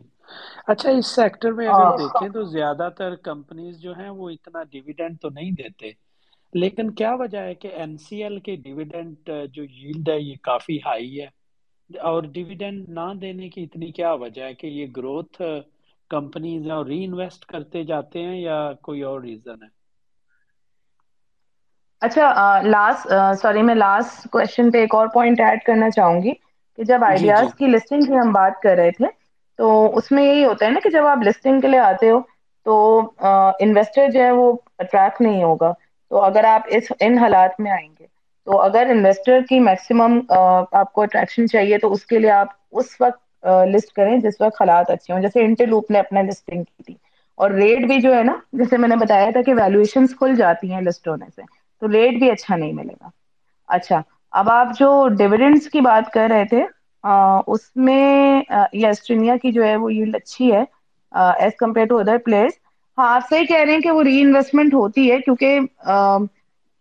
Speaker 3: اچھا اس سیکٹر میں اگر دیکھیں تو زیادہ تر کمپنیز جو ہیں وہ اتنا ڈیویڈنڈ تو نہیں دیتے۔ لیکن کیا وجہ ہے کہ این سی ایل کے ڈیویڈنڈ جو ییلڈ ہے یہ کافی ہائی ہے؟ اور ڈیویڈنڈ نہ دینے کی اتنی کیا وجہ ہے کہ یہ گروتھ کمپنیز اور ری انویسٹ کرتے جاتے ہیں یا کوئی اور ریزن ہے؟
Speaker 2: اچھا لاسٹ سوری میں لاسٹ کوشچن پہ ایک اور پوائنٹ ایڈ کرنا چاہوں گی کہ جب
Speaker 3: جی جی۔
Speaker 2: آئیڈیاز کی لسٹنگ کی ہم بات کر رہے تھے تو اس میں یہی ہوتا ہے نا کہ جب آپ لسٹنگ کے لیے آتے ہو تو انویسٹر جو ہے وہ اٹریکٹ نہیں ہوگا۔ تو اگر آپ اس ان حالات میں آئیں گے، تو اگر انویسٹر کی میکسیمم آپ کو اٹریکشن چاہیے، تو اس کے لیے آپ اس وقت لسٹ کریں جس وقت حالات اچھے ہوں۔ جیسے انٹر لوپ نے اپنا لسٹنگ کی تھی۔ اور ریٹ بھی جو ہے نا، جیسے میں نے بتایا تھا کہ ویلویشن کھل جاتی ہیں لسٹ ہونے سے، تو ریٹ بھی اچھا نہیں ملے گا۔ اچھا اب آپ جو ڈویڈنس کی بات کر رہے تھے اس میں یہ اسٹرینیا کی جو ہے وہ یلڈ اچھی ہے as compare to other players ہاں آپ صحیح کہہ رہے ہیں کہ وہ ری انویسٹمنٹ ہوتی ہے کیونکہ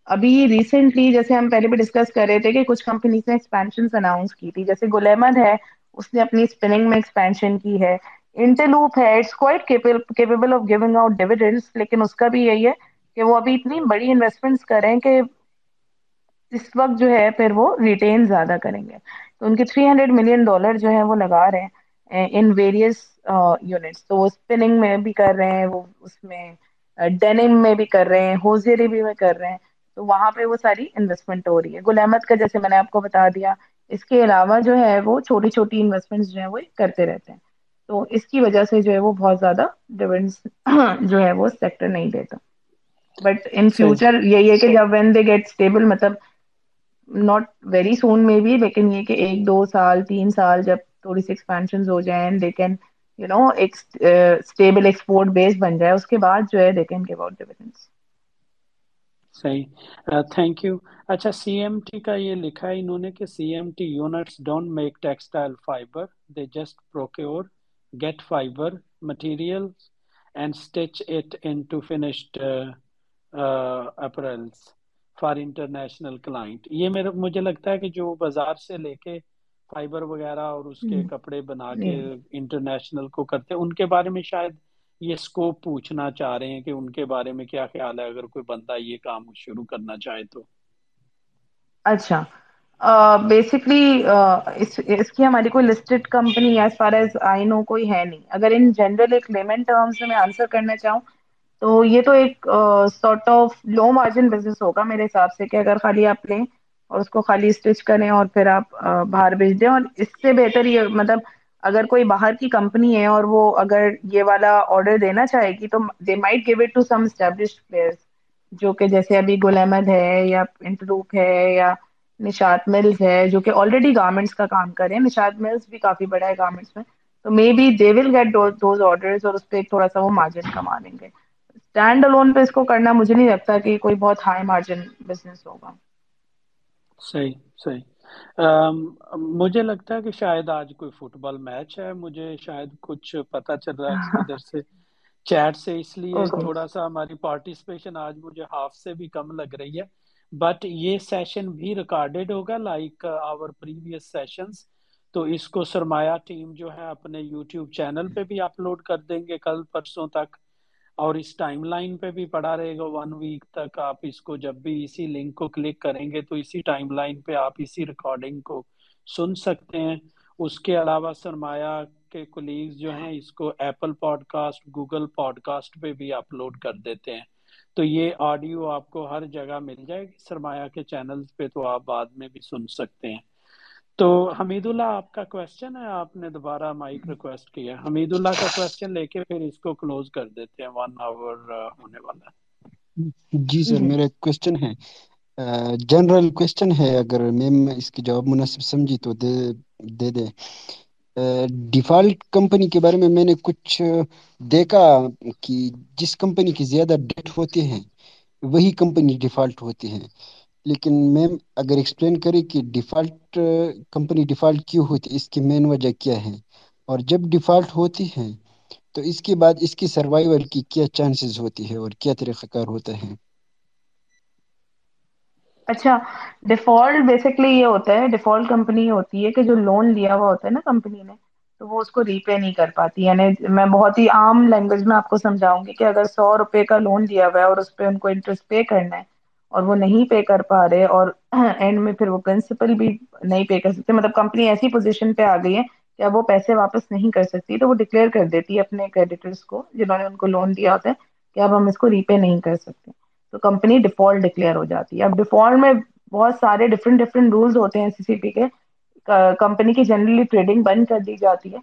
Speaker 2: ابھی ریسنٹلی جیسے ہم پہلے بھی ڈسکس کر رہے تھے کہ کچھ کمپنیز نے ایکسپینشن اناؤنس کی تھی۔ جیسے گلیمر ہے، اس نے اپنی اسپننگ میں ایکسپینشن کی ہے۔ انٹروپ ہے it's quite capable of giving out dividends لیکن اس کا بھی یہی ہے کہ وہ ابھی اتنی بڑی انویسٹمنٹس کریں کہ اس وقت جو ہے، پھر وہ ریٹین زیادہ کریں گے۔ تو ان کے تھری ہنڈریڈ ملین ڈالر جو ہے وہ لگا رہے ہیں۔ ان ویریس یونٹس تو وہ اسپننگ میں بھی کر رہے ہیں وہ اس میں ڈینم میں بھی کر رہے ہیں ہوزری بھی میں کر رہے ہیں۔ تو وہاں پہ وہ ساری انویسٹمنٹ ہو رہی ہے۔ گل احمد کا جیسے میں نے آپ کو بتا دیا اس کے علاوہ جو ہے وہ چھوٹی چھوٹی انویسٹمنٹ جو ہے وہ کرتے رہتے ہیں۔ تو اس کی وجہ سے جو ہے وہ بہت زیادہ ڈونس جو ہے وہ سیکٹر نہیں دیتا۔ بٹ ان فیوچر یہی ہے کہ جب وین دے گیٹ اسٹیبل مطلب ناٹ ویری سون میں بھی لیکن یہ کہ ایک دو سال تین سال جب تھوڑی سی ایکسپینشن ہو جائیں لیکن یو نو ایک اسٹیبل ایکسپورٹ بیس بن جائے، اس کے بعد جو ہے دیکھیں گے اباؤٹ ڈیویڈنس
Speaker 3: صحیح. Uh, تھینک یو اچھا سی ایم ٹی کا یہ لکھا ہے انہوں نے کہ C M T units don't make textile fiber they just procure get fiber material and stitch it into finished apparels for international client یہ میرے مجھے لگتا ہے کہ جو بازار سے لے کے فائبر وغیرہ اور اس کے کپڑے بنا کے انٹرنیشنل کو کرتے ہیں۔ ان کے بارے میں شاید یہ اسکوپ پوچھنا چاہ رہے ہیں کہ ان کے بارے میں کیا خیال ہے اگر کوئی بندہ یہ کام شروع کرنا چاہے تو۔
Speaker 2: اچھا۔ بیسکلی اس کی ہماری کوئی listed company as far as I know کوئی ہے نہیں۔ اگر ان جنرل ایک لیمن ٹرمس میں آنسر کرنا چاہوں تو یہ تو ایک sort of low margin business ہوگا میرے حساب سے کہ اگر خالی آپ لیں اور اس کو خالی اسٹچ کریں اور پھر آپ باہر بھیج دیں اور اس سے بہتر یہ مطلب اگر کوئی باہر کی کمپنی ہے اور وہ اگر یہ والا آڈر دینا چاہے گی تو they might give it to some establish players جو کہ جیسے ابھی گل احمد ہے یا انٹروپ ہے یا نشاط ملز ہے، جو کہ آلریڈی گارمنٹس کا کام کرے ہیں۔ نشاط ملز بھی کافی بڑا ہے گارمنٹس میں۔ تو maybe they will get those order اور اس پہ تھوڑا سا وہ مارجن کما لیں گے۔ اسٹینڈ لون پہ اس کو کرنا مجھے نہیں لگتا کہ کوئی بہت ہائی مارجن بزنس ہوگا۔
Speaker 3: صحیح صحیح۔ مجھے لگتا ہے کہ شاید آج کوئی فٹ بال میچ ہے مجھے شاید کچھ پتا چل رہا ہے ادھر سے چیٹ سے اس لیے تھوڑا سا ہماری پارٹیسپیشن آج مجھے ہاف سے بھی کم لگ رہی ہے۔ بٹ یہ سیشن بھی ریکارڈیڈ ہوگا لائک آور پریویس سیشنز تو اس کو سرمایہ ٹیم جو ہے اپنے یوٹیوب چینل پہ بھی اپلوڈ کر دیں گے کل پرسوں تک۔ اور اس ٹائم لائن پہ بھی پڑا رہے گا ون ویک تک، آپ اس کو جب بھی اسی لنک کو کلک کریں گے تو اسی ٹائم لائن پہ آپ اسی ریکارڈنگ کو سن سکتے ہیں۔ اس کے علاوہ سرمایہ کے کولیگز جو ہیں، اس کو Apple podcast Google podcast پہ بھی اپلوڈ کر دیتے ہیں۔ تو یہ آڈیو آپ کو ہر جگہ مل جائے گی، سرمایہ کے چینلز پہ تو آپ بعد میں بھی سن سکتے ہیں۔ تو حمید اللہ آپ کا کوشچن ہے آپ نے دوبارہ مائک ریکویسٹ کیا حمید اللہ کا کوشچن لے کے پھر اس کو کلوز کر دیتے ہیں ون آور ہونے والا
Speaker 1: جی سر میرا ایک کوشچن ہے۔ جنرل کوشچن ہے اگر میم اس کی جواب مناسب سمجھی تو دے دے دے ڈیفالٹ کمپنی کے بارے میں میں نے کچھ دیکھا کہ جس کمپنی کی زیادہ ڈیٹ ہوتے ہیں وہی کمپنی ڈیفالٹ ہوتی ہیں لیکن میم، اگر ایکسپلین کریں کہ ڈیفالٹ کمپنی ڈیفالٹ کیوں ہوتی، اس کی مین وجہ کیا ہے؟ اور جب ڈیفالٹ ہوتی ہے، تو اس کے بعد اس کی سروائیول کی کیا چانسز ہوتی ہے اور کیا طریقہ کار ہوتا ہے؟
Speaker 2: اچھا ڈیفالٹ بیسکلی یہ ہوتا ہے ڈیفالٹ کمپنی ہوتی ہے کہ جو لون لیا ہوا ہوتا ہے نا کمپنی نے، تو وہ اس کو ری پے نہیں کر پاتی۔ یعنی میں بہت ہی عام لینگویج میں آپ کو سمجھاؤں گی کہ اگر سو روپے کا لون دیا ہوا ہے اور اس پہ ان کو انٹرسٹ پے کرنا ہے اور وہ نہیں پے کر پا رہے اور اینڈ میں پھر وہ پرنسپل بھی نہیں پے کر سکتے۔ مطلب کمپنی ایسی پوزیشن پہ آ گئی ہے کہ اب وہ پیسے واپس نہیں کر سکتی، تو وہ ڈکلیئر کر دیتی ہے اپنے کریڈیٹرس کو جنہوں نے ان کو لون دیا ہوتا ہے کہ اب ہم اس کو ری پے نہیں کر سکتے۔ تو کمپنی ڈیفالٹ ڈکلیئر ہو جاتی ہے۔ اب ڈیفالٹ میں بہت سارے ڈفرنٹ ڈفرینٹ رولس ہوتے ہیں سی سی پی کے۔ کمپنی کی جنرلی ٹریڈنگ بند کر دی جاتی ہے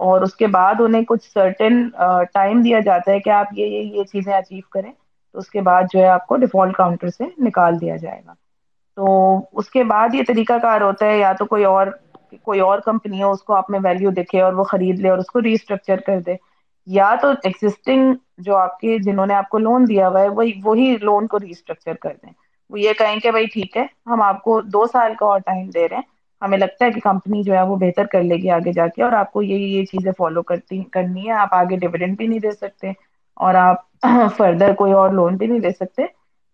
Speaker 2: اور اس کے بعد انہیں کچھ سرٹن ٹائم دیا جاتا ہے کہ آپ یہ یہ چیزیں اچیو کریں۔ تو اس کے بعد جو ہے آپ کو ڈیفالٹ کاؤنٹر سے نکال دیا جائے گا۔ تو اس کے بعد یہ طریقہ کار ہوتا ہے، یا تو کوئی اور کوئی اور کمپنی ہے اس کو آپ میں ویلو دیکھے اور وہ خرید لے اور اس کو ریسٹرکچر کر دے۔ یا تو ایگزٹنگ جو آپ کے، جنہوں نے آپ کو لون دیا ہوا ہے، وہی وہی لون کو ریسٹرکچر کر دیں۔ وہ یہ کہیں کہ بھائی ٹھیک ہے، ہم آپ کو دو سال کا اور ٹائم دے رہے ہیں۔ ہمیں لگتا ہے کہ کمپنی جو ہے وہ بہتر کر لے گی آگے جا کے اور آپ کو یہ یہ چیزیں فالو کرتی، کرنی ہے۔ آپ آگے ڈویڈنڈ بھی نہیں دے سکتے۔ اور آپ فردر کوئی اور لون بھی نہیں دے سکتے۔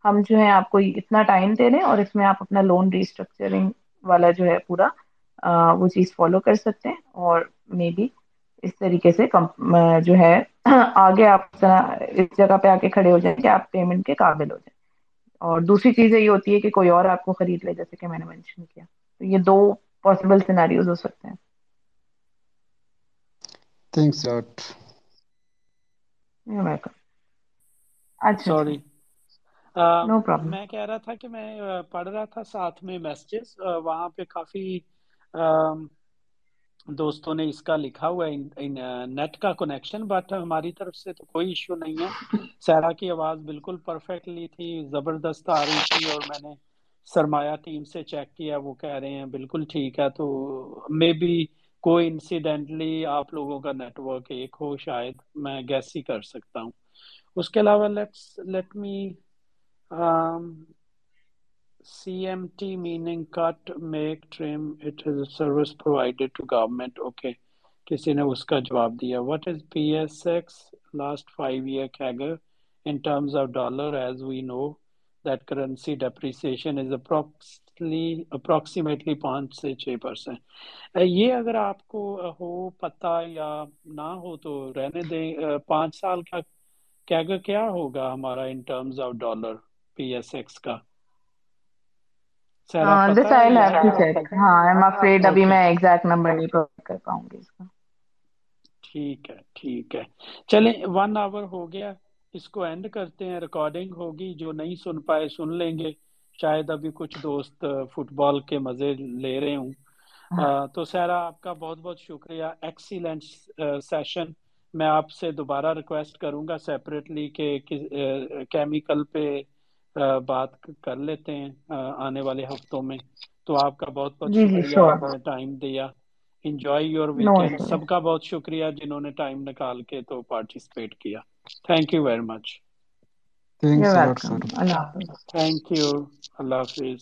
Speaker 2: ہم جو ہے آپ کو اتنا ٹائم دے رہے ہیں اور اس میں آپ اپنا لون ریسٹرکچرنگ والا جو ہے پورا وہ چیز فالو کر سکتے ہیں۔ اور مے بی اس طریقے سے جو ہے، آگے آپ اس جگہ پہ آ کے کھڑے ہو جائیں کہ آپ پیمنٹ کے قابل ہو جائیں۔ اور دوسری چیز یہ ہوتی ہے کہ کوئی اور آپ کو خرید لے، جیسے کہ میں نے مینشن کیا۔ تو یہ دو پاسبل سیناریوز ہو سکتے ہیں۔
Speaker 1: تھینکس لاٹ
Speaker 2: ویلکم اچھا
Speaker 3: سوری میں کہہ رہا تھا کہ میں پڑھ رہا تھا ساتھ میں میسجز وہاں پہ کافی دوستوں نے اس کا لکھا ہوا ہے نیٹ کا کنیکشن بٹ ہماری طرف سے تو کوئی ایشو نہیں ہے۔ سیرا کی آواز بالکل پرفیکٹلی تھی زبردست آ رہی تھی اور میں نے سرمایہ ٹیم سے چیک کیا وہ کہہ رہے ہیں بالکل ٹھیک ہے۔ تو مے بی کوئی انسیڈنٹلی آپ لوگوں کا نیٹ ورک ایک ہو، شاید میں گیس ہی کر سکتا ہوں۔ اس کے علاوہ let's let me C M T meaning cut make trim it is a service provided to government okay کسی نے اس کا جواب دیا۔ What is P S X last five year CAGR in terms of dollar? As we know that currency depreciation is approximately approximately پانچ سے چھ percent یہ اگر آپ کو ہو پتہ یا نہ ہو تو رہنے دیں۔ پانچ سال کا کیگر کیا ہوگا ہمارا in terms of dollar P S X کا؟
Speaker 2: ہاں اس کا
Speaker 3: ٹھیک ہے ٹھیک ہے۔ چلیں ون آور ہو گیا۔ اس کو اینڈ کرتے ہیں ریکارڈنگ ہوگی۔ جو نہیں سن پائے سن لیں گے۔ شاید ابھی کچھ دوست فٹ بال کے مزے لے رہے ہوں۔ تو سیرا آپ کا بہت بہت شکریہ۔ ایکسیلنٹ سیشن میں آپ سے دوبارہ ریکویسٹ کروں گا سیپریٹلی کہ کیمیکل پہ بات کر لیتے ہیں آنے والے ہفتوں میں۔ تو آپ کا بہت بہت شکریہ۔ آپ نے ٹائم دیا۔ انجوائے یور ویکینڈ سب کا بہت شکریہ جنہوں نے ٹائم نکال کے تو پارٹیسپیٹ کیا۔ Thank you very much
Speaker 1: thanks
Speaker 2: اللہ حافظ
Speaker 3: تھینک یو اللہ حافظ